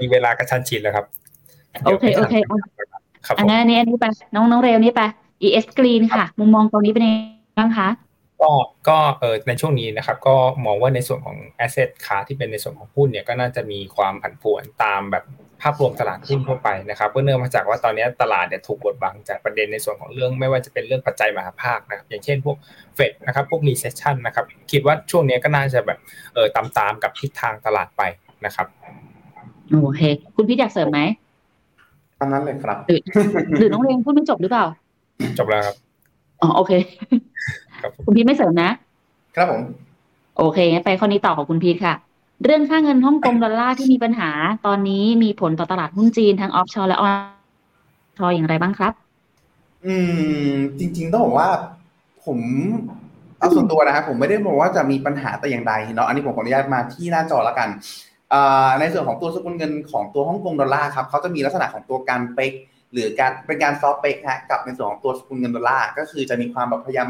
มีเวลากระชันชิดแล้วครับ โอเคโอเคเอาครับผอันมนั้นอันนี้อันนี้ไปน้องน้องเรวนี่ไป ES Green ค่ะ มุมมองตรงนี้เป็นยังไงบ้างคะก็ก็เออในช่วงนี้นะครับก็มองว่าในส่วนของ asset ค้าที่เป็นในส่วนของหุ้นเนี่ยก็น่าจะมีความผันผวนตามแบบภาพรวมตลาดหุ้นทั่วไปนะครับก็เนื่องมาจากว่าตอนนี้ตลาดเนี่ยถูกกดบังจากประเด็นในส่วนของเรื่องไม่ว่าจะเป็นเรื่องปัจจัยมหาภาคนะครับอย่างเช่นพวกเฟดนะครับพวก recession นะครับคิดว่าช่วงนี้ก็น่าจะแบบเออตามตามๆกับทิศทางตลาดไปนะครับ โอเค คุณพี่อยากเสริมไหมตอนนั้นเลยครับหรือหรือน้องเรวพูดไม่จบหรือเปล่า จบแล้วครับ อ๋อโอเคครับผมคุณพี่ไม่เสริมนะ ครับผม โอเคงั้นไปข้อนี้ต่อของคุณพีทค่ะ เรื่องค่าเงินฮ่องกงดอลลาร์ที่มีปัญหา ตอนนี้มีผลต่อตลาดหุ้นจีนทั้งออฟชอร์และออนshort อย่างไรบ้างครับ อืม จริง ๆ ต้องบอกว่า ผมเอาส่วนตัวนะครับผมไม่ได้บอกว่าจะมีปัญหาแต่อย่างใดเนาะอันนี้ผมขออนุญาตมาที่หน้าจอแล้วกันอ่า ในส่วนของตัวสกุลเงินของตัวฮ่องกงดอลลาร์ครับเขาจะมีลักษณะของตัวการ peg หรือการเป็นการ soft peg ฮะกับในส่วนของตัวสกุลเงินดอลลาร์ก็คือจะมีความแบบพยายาม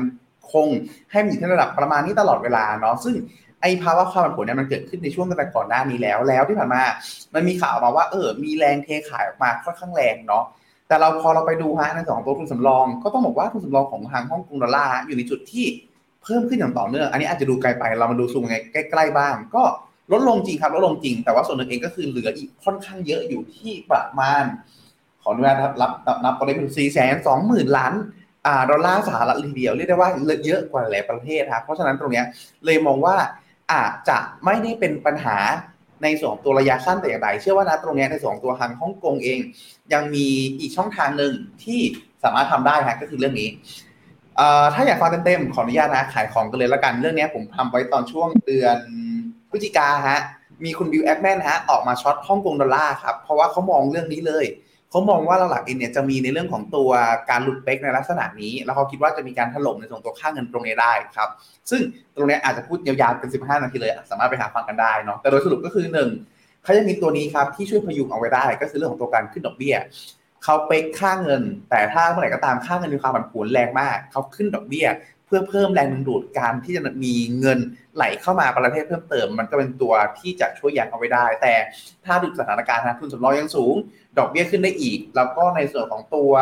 คงให้มันอยู่ที่ระดับประมาณนี้ตลอดเวลาเนาะซึ่งไอ้ภาวะความผันผวนเนี่ยมันเกิดขึ้นในช่วงแต่ก่อนหน้านี้แล้วแล้วที่ผ่านมา มันมีข่าวมาว่าเออมีแรงเทขายออกมาค่อนข้างแรงเนาะแต่เราพอเราไปดูฮะในส่วนของตัวทุนสำรอง ก็ต้องบอกว่าทุนสำรองของทางฮ่องกงดอลลาร์อยู่ในจุดที่เพิ่มขึ้นอย่างต่อเนื่อง อันนี้อาจจะดูไกลไปเรามาดูซูมไงใกล้ๆบ้าง ก็ ลดลงจริงครับลดลงจริง แต่ว่าส่วนหนึ่งเองก็คือเหลืออีกค่อนข้างเยอะอยู่ที่ประมาณ ขออนุญาตรับรับนับนับตอนนี้เป็นสี่แสนสองหมื่นล้านอ่าดอลลาร์สหรัฐเลยเดียวเรียกได้ว่าเยอะกว่าหลายประเทศครับเพราะฉะนั้นตรงเนี้ยเลยมองว่าอาจจะไม่ได้เป็นปัญหาในส่วนของตัวระยะสั้นแต่อย่างใดเชื่อว่านะตรงเนี้ยในส่วนของตัวทางฮ่องกงเอง ยังมีอีกช่องทางหนึ่งที่สามารถทำได้ฮะก็คือเรื่องนี้อ่อถ้าอยากฟังเต็มๆขออนุญาตนะขายของกันเลยแล้วกันเรื่องนี้ผมทำไว้ตอนช่วงเดือน พฤศจิกาฮะมีคุณ Bill Ackman ฮะออกมา short ฮ่องกงดอลลาร์ครับเพราะว่าเขามองเรื่องนี้เลยเขามองว่าหลักๆเองเนี่ยจะมีในเรื่องของตัวการหลุด peg ในลักษณะนี้ แล้วเขาคิดว่าจะมีการถล่มในส่วนตัวค่าเงินตรงนี้ได้ครับ ซึ่งตรงนี้อาจจะพูดยาวๆเป็น 15 นาทีเลย สามารถไปหาฟังกันได้เนาะแต่โดยสรุปก็คือหนึ่งเขาจะมีตัวนี้ครับที่ช่วยพยุงเอาไว้ได้ ก็คือเรื่องของตัวการขึ้นดอกเบี้ยเขาเป๊กค่าเงิน แต่ถ้าเมื่อไหร่ก็ตามค่าเงินมีความผันผวนแรงมากเขาขึ้นดอกเบี้ย เพื่อเพิ่มแรงดึงดูดการที่จะมีเงินไหลเข้ามาประเทศเพิ่มเติม มันก็เป็นตัวที่จะช่วยยันเอาไว้ได้ แต่ถ้าดูสถานการณ์นะทุนสำรองยังสูง ดอกเบี้ยขึ้นได้อีก แล้วก็ในส่วนของตัว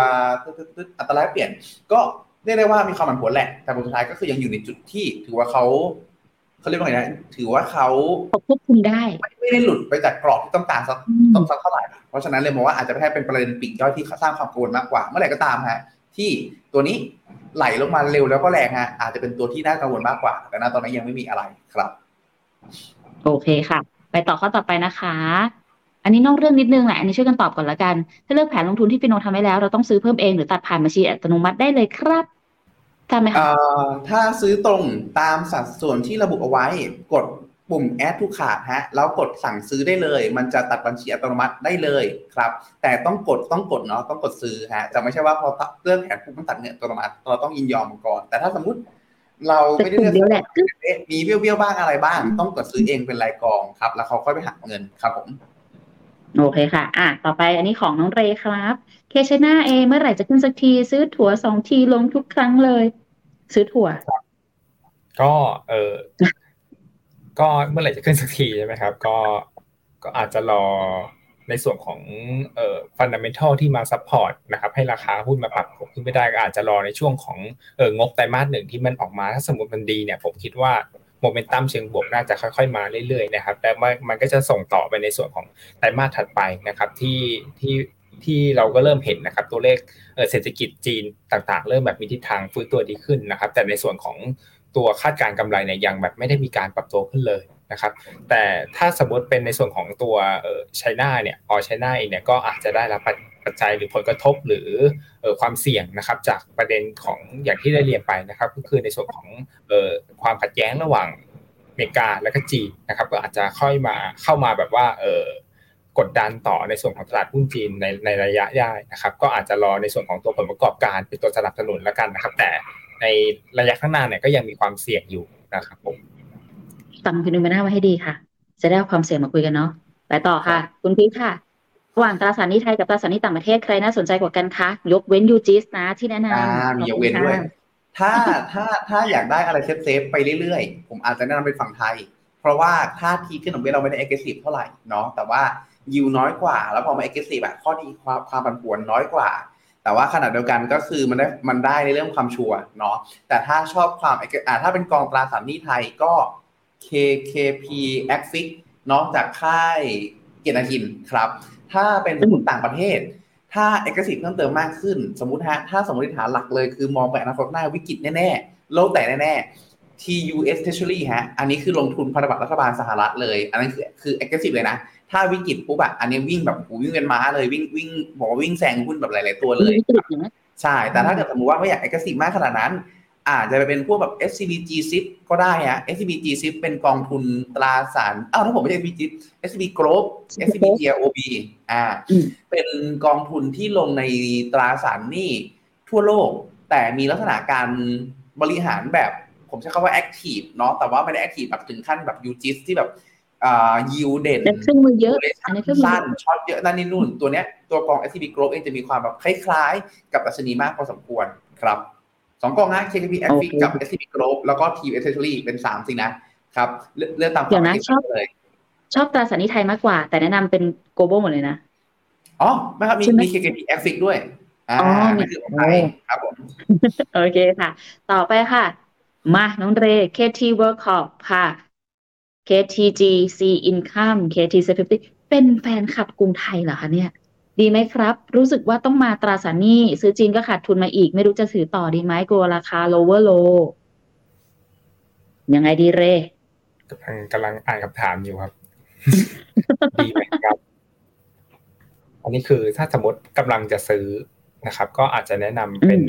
อัตราแลกเปลี่ยน ก็เรียกได้ว่ามีความผันผวนแหละ แต่ผลสุดท้ายก็คือยังอยู่ในจุดที่ถือว่าเขาเขาเรียกว่าไงนะถือว่าเขาควบคุมได้ ไม่ได้หลุดไปจากกรอบที่ต้องการสักอืมต้องสักเท่าไหร่เพราะฉะนั้นเลยมองว่าอาจจะไม่ให้เป็นประเด็นปีกย่อยที่สร้างความกังวลมากกว่า เมื่อไหร่ก็ตามฮะ ที่ตัวนี้ไหลลงมาเร็วแล้วก็แรงฮะอาจจะเป็นตัวที่น่ากังวลมากกว่า แต่ณตอนนี้ยังไม่มีอะไรครับ โอเคค่ะ ไปต่อข้อต่อไปนะคะ อันนี้นอกเรื่องนิดนึงแหละอันนี้ช่วยกันตอบก่อนละกัน ถ้าเลือกแผนลงทุนที่ฟิโนทำไว้แล้ว เราต้องซื้อเพิ่มเองหรือตัดผ่านบัญชีอัตโนมัติได้เลยครับทำไหมคะเอ่อถ้าซื้อตรงตามสัดส่วนที่ระบุเอาไว้กด ปุ่ม add to cart ฮะแล้วกดสั่งซื้อได้เลย มันจะตัดบัญชีอัตโนมัติได้เลยครับ แต่ต้องกดต้องกดเนาะต้องกดซื้อฮะจะไม่ใช่ว่าพอเลื่อนแผนปุ๊บมันตัดเงินอัตโนมัติเราต้องยินยอมก่อน แต่ถ้าสมมติเราไม่ได้เลือกแต่กลุ่มเดียวแหละเอ๊ะมีเบี้ยวๆบ้างอะไรบ้าง ต้องกดซื้อเองเป็นรายกองครับ แล้วเขาค่อยไปหักเงินครับผมโอเคค่ะ อะ ต่อไปอันนี้ของน้องเรย์ครับ K-CHINA-A เมื่อไหร่จะขึ้นสักที ซื้อถัวสองทีลงทุกครั้งเลย ซื้อถัว ก็ เออ ก็เมื่อไหร่จะขึ้นสักทีใช่ไหมครับ ก็ก็อาจจะรอในส่วนของเอ่อฟันดัมเ n ทัลที่มา support นะครับให้ราคาหุ้นมาปรับขึ้นไม่ได้ก็อาจจะรอในช่วงของเอ่องบไตรมาสหนึ่งที่มันออกมาถ้าสมมติมันดีเนี่ยผมคิดว่าโมเมนตัมเชิงบวกน่าจะค่อยๆมาเรื่อยๆนะครับแต่ว่ามันก็จะส่งต่อไปในส่วนของไตรมาสถัดไปนะครับที่ที่ที่เราก็เริ่มเห็นนะครับตัวเลขเอ่อเศรษฐกิจจีนต่างๆ เริ่มแบบมีทิศทางฟื้นตัวดีขึ้นนะครับ แต่ในส่วนของ ตัวคาดการณ์กำไรเนี่ยยังแบบไม่ได้มีการปรับตัวขึ้นเลยนะครับ แต่ถ้าสมมติเป็นในส่วนของตัวเอ่อไชน่าเนี่ยออไชน่าเองเนี่ยก็อาจจะได้รับปัจจัยหรือผลกระทบหรือเอ่อความเสี่ยงนะครับ จากประเด็นของอย่างที่ได้เรียนไปนะครับ ก็คือในส่วนของเอ่อความขัดแย้งระหว่างอเมริกาและก็จีนนะครับ ก็อาจจะค่อยมาเข้ามาแบบว่าเอ่อกดดันต่อในส่วนของตลาดหุ้นจีนในในระยะยาวนะครับ ก็อาจจะรอในส่วนของตัวผลประกอบการเป็นตัวสนับสนุนแล้วกันนะครับ แต่ ในระยะข้างหน้าเนี่ยก็ยังมีความเสี่ยงอยู่นะครับผมตำคุณดูมาหน้าไว้ให้ดีค่ะ จะได้เอาความเสี่ยงมาคุยกันเนาะไปต่อค่ะ คุณพีคค่ะระหว่างตราสารหนี้ไทยกับตราสารหนี้ต่างประเทศใครน่าสนใจกว่ากันคะยกเว้นยูจิสนะที่แนะนอ่าำมียกเว้นด้วย ถ้าถ้าถ้าอยากได้อะไร safe safe ๆไปเรื่อยๆ ผมอาจจะแนะนำเป็นฝั่งไทย เพราะว่าท่าทีขึ้นของเบี้ยเราไม่ได้ aggressive เท่าไหร่เนาะแต่ว่ายิวน้อยกว่า แล้วพอมา aggressive อะข้อดีความความผันผวนน้อยกว่า แต่ว่าขณะเดียวกันก็คือมันได้มันได้ในเรื่องความชัวร์เนาะแต่ถ้าชอบความ agg- อ่าถ้าเป็นกองตราสารหนี้ไทยก็ KKP a f i x เนาะจากค่ายเกียรตินาคินครับ ถ้าเป็นสมมุติต่างประเทศ ถ้า aggressive เพิ่มเติมมากขึ้น สมมติฮะถ้าสมมติฐานหลักเลยคือมองไปอนาคตหน้าวิกฤตแน่ๆโลกแตกแน่ๆ TUS Treasury ฮะ อันนี้คือลงทุนพันธบัตรรัฐบาลสหรัฐเลย อันนั้นคือคือ aggressive เลยนะ ถ้าวิกฤตปุ๊บอะอันนี้วิ่งแบบโหวิ่งเป็นม้าเลยวิ่งวิ่งบอกว่าวิ่งแซงหุ้นแบบหลาย ๆ ตัวเลยมีวิกฤตอย่างนั้นใช่ แต่ถ้าเกิดสมมติว่าไม่อยาก aggressive มากขนาดนั้น อาจจะไปเป็นพวกแบบ SCBG SIP ก็ได้ฮะ SCBG SIP เป็นกองทุนตราสารอ้าวถ้าผมไม่ใช่ SCBG SCB Group SCB GLOB อ่าอืมเป็นกองทุนที่ลงในตราสารหนี้ทั่วโลก แต่มีลักษณะการบริหารแบบ ผมใช้คำว่า active เนาะแต่ว่าไม่ได้ active แบบถึงขั้นแบบ UGIS ที่แบบอ่า yield เด่นและเครื่องมือเยอะ duration อันนี้เครื่องมือสั้นช็อตเยอะนั่นนี่นู่น ตัวเนี้ยตัวกอง SCB Group เองจะมีความแบบคล้ายๆ กับดัชนีมากพอสมควรครับสองกองนะ KKP a f i โอเคกับ SCB Group แล้วก็ TU Treasury เป็นสามสินะครับเลือกเลือกตามควาเดี๋มยวนะคิดชอบเลยชอบตราสารหนี้ไทยมากกว่า แต่แนะนำเป็น global หมดเลยนะ อ๋อไม่ครับมีใช่ไหมมี KKP a f i ด้วยอ่าอ๋อมีนั่นคือของไทยครับผมโอเคค่ะ ต่อไปค่ะ มาน้องเร KT World Corp ค่ะ KTGC Income KT s e c u r i t y เป็นแฟนคลับกรุงไทยเหรอคะเนี่ย ดีไหมครับ รู้สึกว่าต้องมาตราสารหนี้ซื้อจีนก็ขาดทุนมาอีก ไม่รู้จะถือต่อดีไหมกลัวราคา lower low ยังไงดีเรกำลังกำลังอ่านคำถามอยู่ครับ ดีไหมครับ อันนี้คือถ้าสมมติกำลังจะซื้อนะครับ ก็อาจจะแนะนำเป็น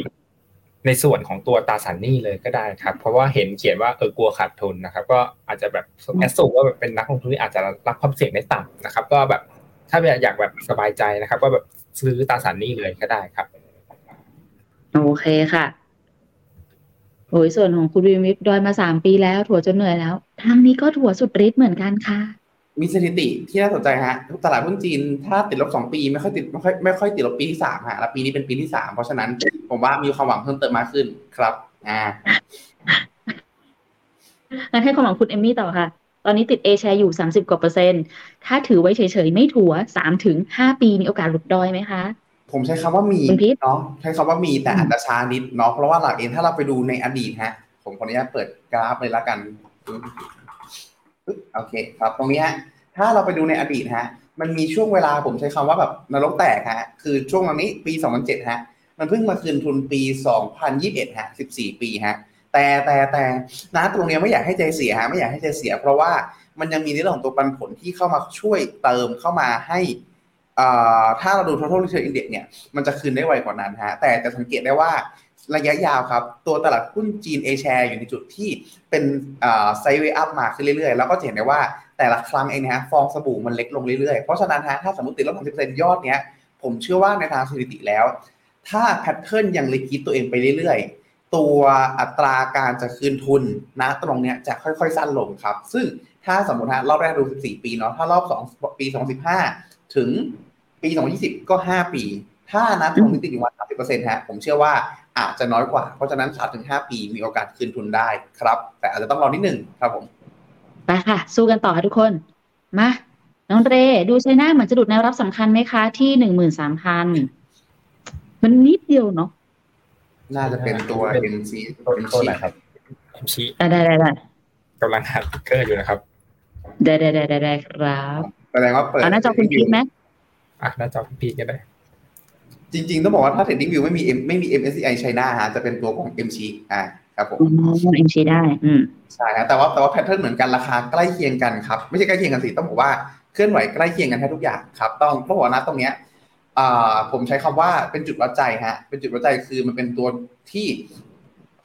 ในส่วนของตัวตราสารหนี้เลยก็ได้ครับ เพราะว่าเห็นเขียนว่าเออกลัวขาดทุนนะครับ ก็อาจจะแบบแอสซูว่าแบบเป็นนักลงทุนที่อาจจะรับความเสี่ยงได้ต่ำนะครับ ก็แบบถ้าอยากแบบสบายใจนะครับ ก็แบบซื้อตราสารหนี้เลยก็ได้ครับ โอเคค่ะโอ้ยส่วนของคุณวิมิตดอยมาสามปีแล้ว ถั่วจนเหนื่อยแล้วทางนี้ก็ถั่วสุดฤทธิ์เหมือนกันค่ะ มีสถิติที่น่าสนใจฮะตลาดหุ้นจีน ถ้าติดลบสองปีไม่ค่อยติดไม่ค่อยไม่ค่อยติดลบปีที่สามฮะแล้วปีนี้เป็นปีที่สามเพราะฉะนั้นผมว่ามีความหวังเพิ่มเติมมากขึ้นครับ อ่างั้นให้ความหวังคุณเอมมี่ต่อค่ะ ตอนนี้ติด A แชร์อยู่สามสิบกว่าเปอร์เซ็นต์ ถ้าถือไว้เฉยๆ ไม่ถัวสามถึงห้าปีมีโอกาสหลุดดอยไหมคะผผมใช้คำว่ามีคุณพีทเนาะใช้คำว่ามีแต่อาจจะช้านิดเนาะเพราะว่าหลักเองถ้าเราไปดูในอดีตฮะ ผมขออนุญาตเปิดกราฟเลยละกันปึ๊บ โอเคครับตรงนี้ฮะถ้าเราไปดูในอดีตฮะมันมีช่วงเวลาผมใช้คำว่าแบบนรกแตกฮะคือช่วงวันนี้ปี 2007ฮะมันเพิ่งมาคืนทุนปี 2021ฮะ14 ปีฮะแต่แต่แต่นะตรงนี้ไม่อยากให้ใจเสียฮะไม่อยากให้ใจเสีย เพราะว่ามันยังมีในเรื่องของตัวปันผลที่เข้ามาช่วยเติมเข้ามาให้อ่าถ้าเราดู total return index เนี่ยมันจะคืนได้ไวกว่านั้นฮะแต่จะสังเกตได้ว่า ระยะยาวครับ ตัวตลาดหุ้นจีน A share อยู่ในจุดที่เป็น sideway up มาขึ้นเรื่อยๆ แล้วก็จะเห็นได้ว่าแต่ละครั้งเองนะฮะฟองสบู่มันเล็กลงเรื่อยๆ เพราะฉะนั้นฮะถ้าสมมติติดลบ30%ยอดเนี้ยผมเชื่อว่าในทางสถิติแล้ว ถ้า pattern ยัง repeat ตัวเองไปเรื่อยๆ ตัวอัตราการจะคืนทุนนะตรงเนี้ยจะค่อยๆ สั้นลงครับ ซึ่งถ้าสมมติฮะรอบแรกดู 14 ปีเนาะถ้ารอบ 2 ปี 2015 ถึงปี 2020 ก็ 5 ปี ถ้านับตรงนี้ติดอยู่วัน30%ฮะผมเชื่อว่า อาจจะน้อยกว่า เพราะฉะนั้น3-5ปีมีโอกาสคืนทุนได้ครับ แต่อาจจะต้องรอนิดนึงครับผมไปค่ะ สู้กันต่อค่ะทุกคน มาน้องเร ดูไชน่าเหมือนจะดุดแนวรับสำคัญไหมคะที่หนึ่งหมื่นสามพันมันนิดเดียวเนาะน่าจะเป็นตัว NC ตัวตัวไหนครับ MCHI ได้ได้ได้ได้กำลังหา ticker อยู่นะครับ ได้ได้ได้ได้ได้ครับแสดงว่าเปิดเอาหน้าจอคุณพีทไหมอะหน้าจอพี่พีก็ได้ จริง ๆ ต้องบอกว่าถ้า Trading View ไม่มี M ไม่มี MSCI China ฮะจะเป็นตัวของ MCHI อ่าครับผมอ๋อ MCHI ได้ อืมใช่ฮะแต่ว่าแต่ว่า pattern เหมือนกันราคาใกล้เคียงกันครับ ไม่ใช่ใกล้เคียงกันสิต้องบอกว่าเคลื่อนไหวใกล้เคียงกันแทบทุกอย่างครับ ต้องต้องบอกว่านะตรงเนี้ยอ่าผมใช้คำว่าเป็นจุดวัดใจฮะ เป็นจุดวัดใจคือมันเป็นตัวที่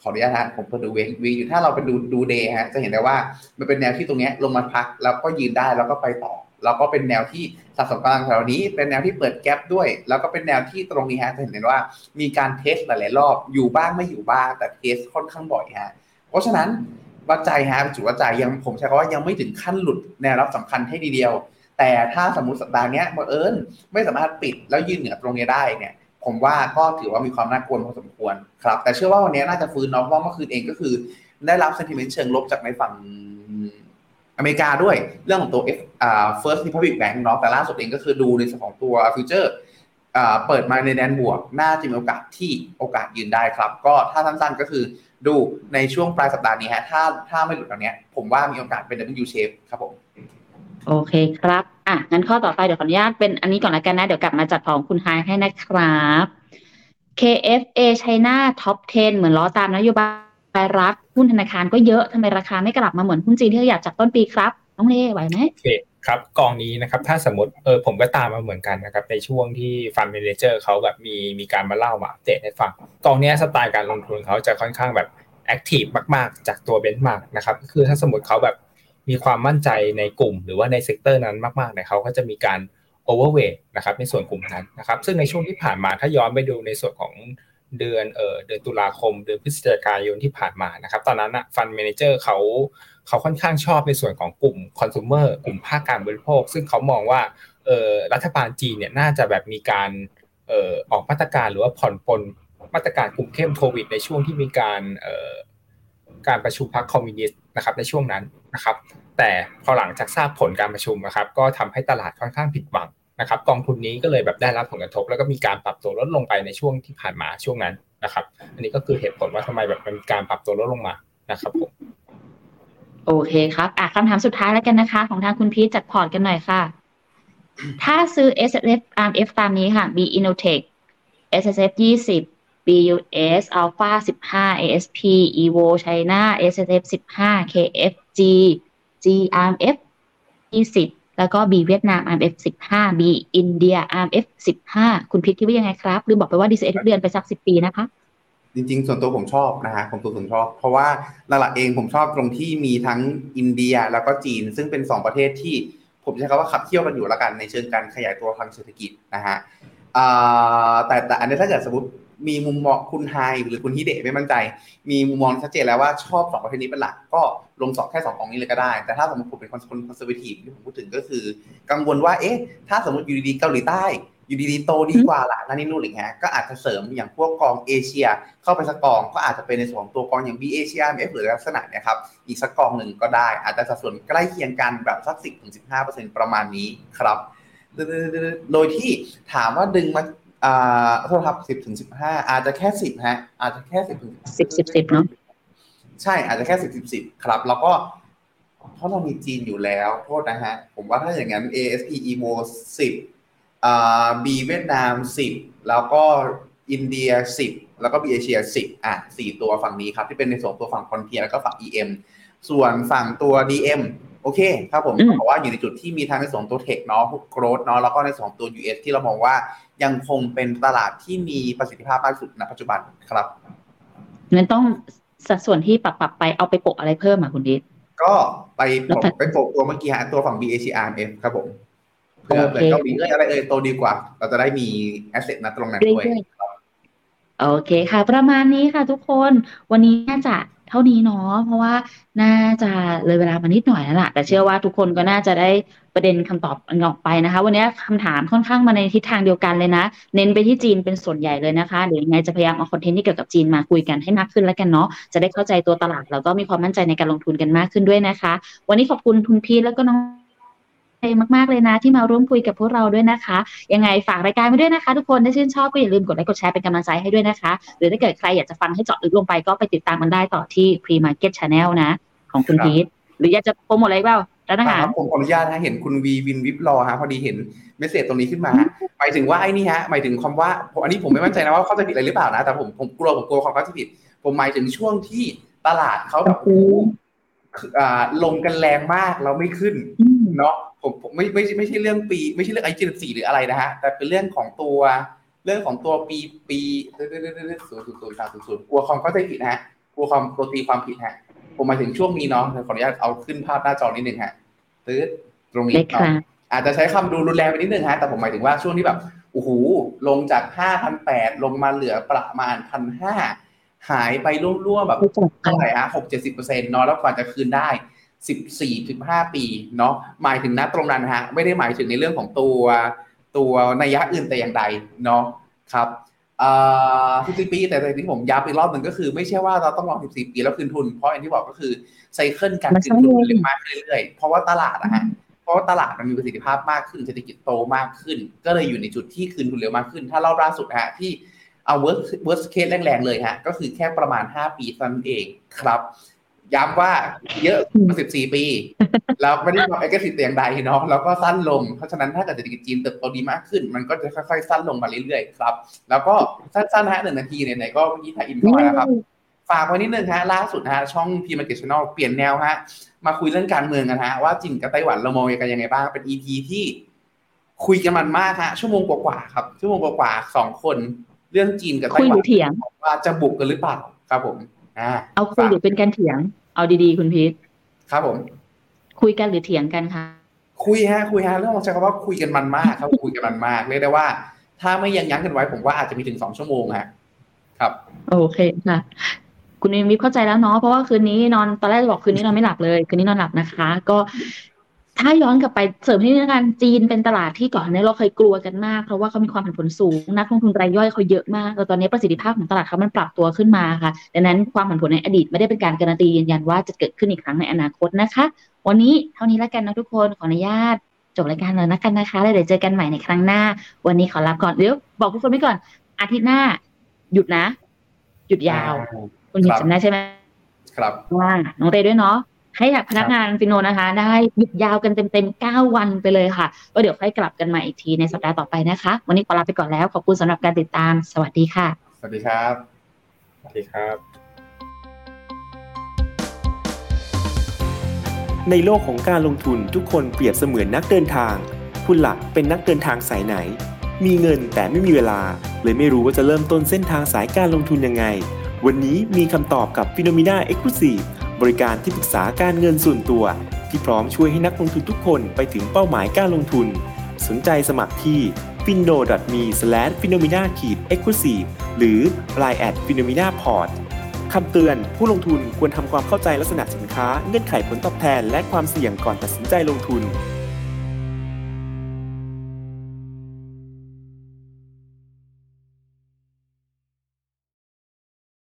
ขออนุญาตฮะผมเปิดดูเววีอยู่ถ้าเราไปดูดูเดย์ฮะจะเห็นได้ว่ามันเป็นแนวที่ตรงเนี้ยลงมาพักแล้วก็ยืนได้แล้วก็ไปต่อ แล้วก็เป็นแนวที่สะสมกำลังแถวนี้ เป็นแนวที่เปิดแกลบด้วย แล้วก็เป็นแนวที่ตรงนี้ฮะจะเห็นได้ว่ามีการเทสหลาย ๆ รอบอยู่บ้างไม่อยู่บ้าง แต่เทสค่อนข้างบ่อยฮะเพราะฉะนั้นวัดใจฮะจุดวัดใจยังผมใช้คำว่ายังไม่ถึงขั้นหลุดแนวรับสำคัญให้ดีเดียว แต่ถ้าสมมติสัปดาห์นี้บังเอิญไม่สามารถปิดแล้วยืนเหนือตรงนี้ได้เนี่ยผมว่าก็ถือว่ามีความน่ากลัวพอสมควรครับ แต่เชื่อว่าวันนี้น่าจะฟื้นเนาะเพราะว่าเมื่อคืนเองก็คือ ได้รับ sentiment เชิงลบจากในฝั่ง อเมริกาด้วยเรื่องของตัว F อ่า First Republic Bank เนาะแต่ล่าสุดเองก็คือดูในส่วนของตัว future อ่าเปิดมาในแดนบวก น่าจะมีโอกาสที่โอกาสยืนได้ครับ ก็ถ้าสั้นๆก็คือดูในช่วงปลายสัปดาห์นี้ฮะถ้าถ้าไม่หลุดตรงเนี้ยผมว่ามีโอกาสเป็น W shape ครับผม โอเคครับ อะ งั้นข้อต่อไปเดี๋ยวขออนุญาตเป็นอันนี้ก่อนละกันนะ เดี๋ยวกลับมาจัดของคุณไฮให้นะครับ KFA China Top 10 เหมือนล้อตามนโยบาย รัฐหุ้นธนาคารก็เยอะทำไมราคาไม่กลับมาเหมือนหุ้นจีนที่อยากจากต้นปีครับน้องเล่ไหวไหมโอเคครับกองนี้นะครับถ้าสมมติเออผมก็ตามมาเหมือนกันนะครับในช่วงที่ฟันเมนเจอร์เขาแบบมีมีการมาเล่ามาเดตให้ฟังกองนี้สไตล์การลงทุนเขาจะค่อนข้างแบบ active มาก ๆ จากตัว benchmark นะครับคือถ้าสมมติเขาแบบมีความมั่นใจในกลุ่ม หรือว่าใน sector นั้นมากๆเนี่ยเขาก็จะมีการ overweight นะครับในส่วนกลุ่มนั้นนะครับซึ่งในช่วงที่ผ่านมาถ้าย้อนไปดูในส่วนของ เดือนเออเดือนตุลาคม เดือนพฤศจิกายนที่ผ่านมานะครับ ตอนนั้นอะ fund manager เขาเขาค่อนข้างชอบในส่วนของกลุ่มคอน sumer กลุ่มภาคการบริโภค ซึ่งเขามองว่าเออรัฐบาลจีนเนี่ยน่าจะแบบมีการเอ่อออกมาตรการหรือว่าผ่อนปลนมาตรการคุมเข้มโควิด ในช่วงที่มีการเอ่อการประชุมพรรคคอมมิวนิสต์นะครับในช่วงนั้นนะครับ แต่พอหลังจากทราบผลการประชุมนะครับ ก็ทำให้ตลาดค่อนข้างผิดหวัง นะครับกองทุนนี้ก็เลยแบบได้รับผลกระทบ แล้วก็มีการปรับตัวลดลงไปในช่วงที่ผ่านมาช่วงนั้นนะครับ อันนี้ก็คือเหตุผลว่าทำไมแบบมันมีการปรับตัวลดลงมานะครับผมโอเคครับอะคำถามสุดท้ายแล้วกันนะคะ ของทางคุณพีชจัดพอร์ตกันหน่อยค่ะ ถ้าซื้อ S F R F ตามนี้ค่ะ B Innotech S S F 20 B U S Alpha 15 A S P Evo China S S F 15 K F G G R M F 20 แล้วก็ B เวียดนาม R M F 15 B อินเดีย R M F 15 คุณพีชคิดว่ายังไงครับลืมบอกไปว่า D C S ทุกเดือนไปสัก 10 ปีนะคะจริงๆ ส่วนตัวผมชอบนะฮะผมตัวส่วนชอบ เพราะว่าหลักๆเองผมชอบตรงที่มีทั้งอินเดียแล้วก็จีน ซึ่งเป็นสองประเทศที่ผมใช้คำว่าขับเคี่ยวกันอยู่แล้วกันในเชิงการขยายตัวทางเศรษฐกิจนะฮะแต่แต่อันนี้ถ้าเกิดสมมติ มีมุมมองคุณไฮหรือคุณฮิเดะไม่มั่นใจ มีมุมมองชัดเจนแล้วว่าชอบสองประเทศนี้เป็นหลัก ก็ลงสองแค่สองกองนี้เลยก็ได้ แต่ถ้าสมมติผมเป็นคนคน conservative ที่ผมพูดถึงก็คือ กังวลว่าเอ๊ะถ้าสมมติอยู่ดีๆเกาหลีใต้อยู่ดีๆโตดีกว่าล่ะนั่นนี่นู่นอะไรเงี้ยก็อาจจะเสริมอย่างพวกกองเอเชีย เข้าไปสักกองก็อาจจะเป็นในส่วนของตัวกองอย่าง B เอเชียเอฟหรือลักษณะเนี่ยครับอีกสักกองหนึ่งก็ได้ อาจจะสัดส่วนใกล้เคียงกันแบบสักสิบถึงสิบห้าเปอร์เซ็นต์ประมาณนี้ครับโดยที่ถามว่าดึงมา อ่าโทษครับสิบถึงสิบห้าอาจจะแค่สิบฮะ อาจจะแค่สิบถึงสิบสิบสิบเนาะใช่อาจจะแค่สิบสิบสิบครับแล้วก็เพราะเรามีจีนอยู่แล้ว โทษนะฮะ ผมว่าถ้าอย่างนั้น ASP EMO สิบอ่า B เวียดนามสิบแล้วก็อินเดียสิบแล้วก็ B เอเชียสิบอะสี่ตัวฝั่งนี้ครับ ที่เป็นในส่วนตัวฝั่ง frontier แล้วก็ฝั่ง EM ส่วนฝั่งตัว DM โอเคครับผมอืมบอกว่าอยู่ในจุดที่มีทั้งในส่วนตัว tech เนาะ growth เนาะแล้วก็ในส่วนตัว US ที่เรามองว่ายังคงเป็นตลาดที่มีประสิทธิภาพมากที่สุดณปัจจุบันครับงั้นต้องสัดส่วนที่ปรับปรับไปเอาไปโปะอะไรเพิ่มอะคุณดิษก็ไปแล้วแต่ไปโปะตัวเมื่อกี้ฮะตัวฝั่ง BACRMF ครับผมเผื่อโอเคเผื่อเกาหลีเอ้ยอะไรเอ่ยโตดีกว่า เราจะได้มี asset นะตรงนั้นด้วยเรื่อยๆโอเคค่ะ ประมาณนี้ค่ะทุกคน วันนี้น่าจะ เท่านี้เนาะเพราะว่าน่าจะเลยเวลามานิดหน่อยแล้วล่ะ แต่เชื่อว่าทุกคนก็น่าจะได้ประเด็นคำตอบออกไปนะคะ วันนี้คำถามค่อนข้างมาในทิศทางเดียวกันเลยนะ เน้นไปที่จีนเป็นส่วนใหญ่เลยนะคะเดี๋ยวยังไงจะพยายามเอา content ที่เกี่ยวกับจีนมาคุยกันให้มากขึ้นแล้วกันเนาะจะได้เข้าใจตัวตลาดแล้วก็มีความมั่นใจในการลงทุนกันมากขึ้นด้วยนะคะ วันนี้ขอบคุณคุณพีทแล้วก็น้อง เอมากๆเลยนะ ที่มาร่วมคุยกับพวกเราด้วยนะคะ ยังไงฝากรายการไว้ด้วยนะคะ ทุกคนถ้าชื่นชอบก็อย่าลืมกดไลค์กดแชร์เป็นกำลังใจให้ด้วยนะคะ หรือถ้าเกิดใครอยากจะฟังให้เจาะลึกลงไปก็ไปติดตามกันได้ต่อที่ Pre Market Channel นะ ของคุณครับพีทหรืออยากจะโปรโมทอะไรเปล่าร้านอาหารครับผมขออนุญาตนะเห็นคุณวีวินวิบรอฮะพอดีเห็นเมสเซจตรงนี้ขึ้นมาหมายถึงว่าไอ้นี่ฮะหมายถึงคำว่าผมอันนี้ผมไม่มั่นใจนะว่าเข้าใจผิดอะไรหรือเปล่านะแต่ผมผมกลัวผมกลัวความเข้าใจผิด ผมหมายถึงช่วงที่ตลาดเขาแบบโอ้โหคืออ่าลงกันแรงมากแล้วไม่ขึ้นอืม เนาะผมผมไม่ไม่ไม่ใช่เรื่องปี ไม่ใช่เรื่องไอจีสี่หรืออะไรนะฮะแต่เป็นเรื่องของตัวเรื่องของตัวปีปีศูนย์ศูนย์ศูนย์สามศูนย์ศูนย์กลัวความเข้าใจผิดนะฮะกลัวความกลัวตีความผิดฮะผมหมายถึงช่วงนี้เนาะขออนุญาตเอาขึ้นภาพหน้าจอนิดนึงฮะตืดตรงนี้ได้ค่ะเนาะอาจจะใช้คำดูรุนแรงไปนิดนึงฮะแต่ผมหมายถึงว่าช่วงที่แบบโอ้โหลงจากห้าพันแปดลงมาเหลือประมาณพันห้าหายไปร่วมๆแบบรู้จักกัเท่านไหร่ฮะหกเจ็ดสิบเปอร์เซ็นต์เนาะแล้วกว่าจะคืนได้ สิบสี่สิบห้าปีเนาะหมายถึงนะตรงนั้นฮะไม่ได้หมายถึงในเรื่องของตัวตัวนัยยะอื่นแต่อย่างใดเนาะครับเอ่อสิบสี่ปีแต่แต่ที่ผมย้ำอีกรอบหนึ่งก็คือ ไม่ใช่ว่าเราต้องรอสิบสี่ปีแล้วคืนทุน เพราะอย่างที่บอกก็คือไซเคิลการคืนทุนมันเร็วมากขึ้นเรื่อยๆ เพราะว่าตลาดอะฮะเพราะว่าตลาดมันมีประสิทธิภาพมากขึ้นเศรษฐกิจโตมากขึ้น ก็เลยอยู่ในจุดที่คืนทุนเร็วมากขึ้น ถ้ารอบล่าสุดฮะที่เอา worst worst case แรงๆเลยฮะก็คือแค่ประมาณ 5 ปีเท่านั้นเองครับ ย้ำว่าเยอะกว่า14ปีแล้วไม่ได้ความเอกสิทธิ์แต่อย่างใดเนาะแล้วก็สั้นลง เพราะฉะนั้นถ้าเกิดเศรษฐกิจจีนเติบโตดีมากขึ้น มันก็จะค่อยๆ สั้นลงมาเรื่อยๆครับ แล้วก็สั้นๆฮะหนึ่งนาทีเนี่ยไหนๆก็เมื่อกี้ถ่ายอินเข้ามาแล้วครับ ฝากไว้นิดนึงฮะล่าสุดฮะช่องพีมาร์เก็ตช n น l เปลี่ยนแนวฮะมาคุยเรื่องการเมืองกันฮะว่าจีนกับไต้หวันเรามองกันยังไงบ้างเป็น EP ที่คุยกันมันมากฮะชั่วโมงกว่าๆครับ ชั่วโมงกว่าๆสองคนเรื่องจีนกับไต้คุยหหวัรืนอเถียงว่าจะบุกกันหรือเปล่าครับผมอ่าเอาคุยหรือเป็นการเถียง เอาดีๆ คุณพีทครับผม คุยกันหรือเถียงกันคะคุยฮะคุยฮะเรื่องของใช้คำว่าคุยกันมันมากครับคุยกันมันมากเรียกได้ว่า ถ้าไม่ยังยั้งกันไว้ผมว่าอาจจะมีถึงสองชั่วโมงฮะครับ โอเคค่ะคุณวิมวิเข้าใจแล้วเนาะเพราะว่าคืนนี้นอนตอนแรกจะบอกคืนนี้นอนไม่หลับเลย คืนนี้นอนหลับนะคะ ก็ ถ้าย้อนกลับไปเสริมที่นี่ละกันจีนเป็นตลาดที่ก่อนหน้านี้เราเคยกลัวกันมาก เพราะว่าเขามีความผันผวนสูง นักลงทุนรายย่อยเขาเยอะมากแต่ตอนนี้ประสิทธิภาพของตลาดเขามันปรับตัวขึ้นมาค่ะ ดังนั้นความผันผวนในอดีตไม่ได้เป็นการการันตียืนยันว่าจะเกิดขึ้นอีกครั้งในอนาคตนะคะ วันนี้เท่านี้แล้วกันนะทุกคนขออนุญาตจบรายการเลยนะกันนะคะแล้วเดี๋ยวเจอกันใหม่ในครั้งหน้า วันนี้ขอลาก่อนเดี๋ยวบอกทุกคนไว้ก่อน อาทิตย์หน้า หยุดนะ หยุดยาว คุณหญิงครับจำได้ใช่ไหมครับว่าน้องเตด้วยเนาะ ให้กับพนักงานฟิโนนะคะ ได้หยุดยาวกันเต็มๆ 9 วันไปเลยค่ะก็เดี๋ยวค่อยกลับกันใหม่อีกทีในสัปดาห์ต่อไปนะคะ วันนี้ขอลาไปก่อนแล้ว ขอบคุณสำหรับการติดตาม สวัสดีค่ะ สวัสดีครับ สวัสดีครับ ในโลกของการลงทุนทุกคนเปรียบเสมือนนักเดินทาง คุณหลักเป็นนักเดินทางสายไหน มีเงินแต่ไม่มีเวลา เลยไม่รู้ว่าจะเริ่มต้นเส้นทางสายการลงทุนยังไง วันนี้มีคำตอบกับ p h e n o m e n a Exclusive บริการที่ปรึกษาการเงินส่วนตัว ที่พร้อมช่วยให้นักลงทุนทุกคนไปถึงเป้าหมายการลงทุน สนใจสมัครที่ f i n o m e f i n o m i n a e x c l u s i v e หรือ line@finomina.port คำเตือนผู้ลงทุนควรทำความเข้าใจลักษณะสินค้าเงื่อนไขผลตอบแทน และความเสี่ยงก่อนตัดสินใจลงทุน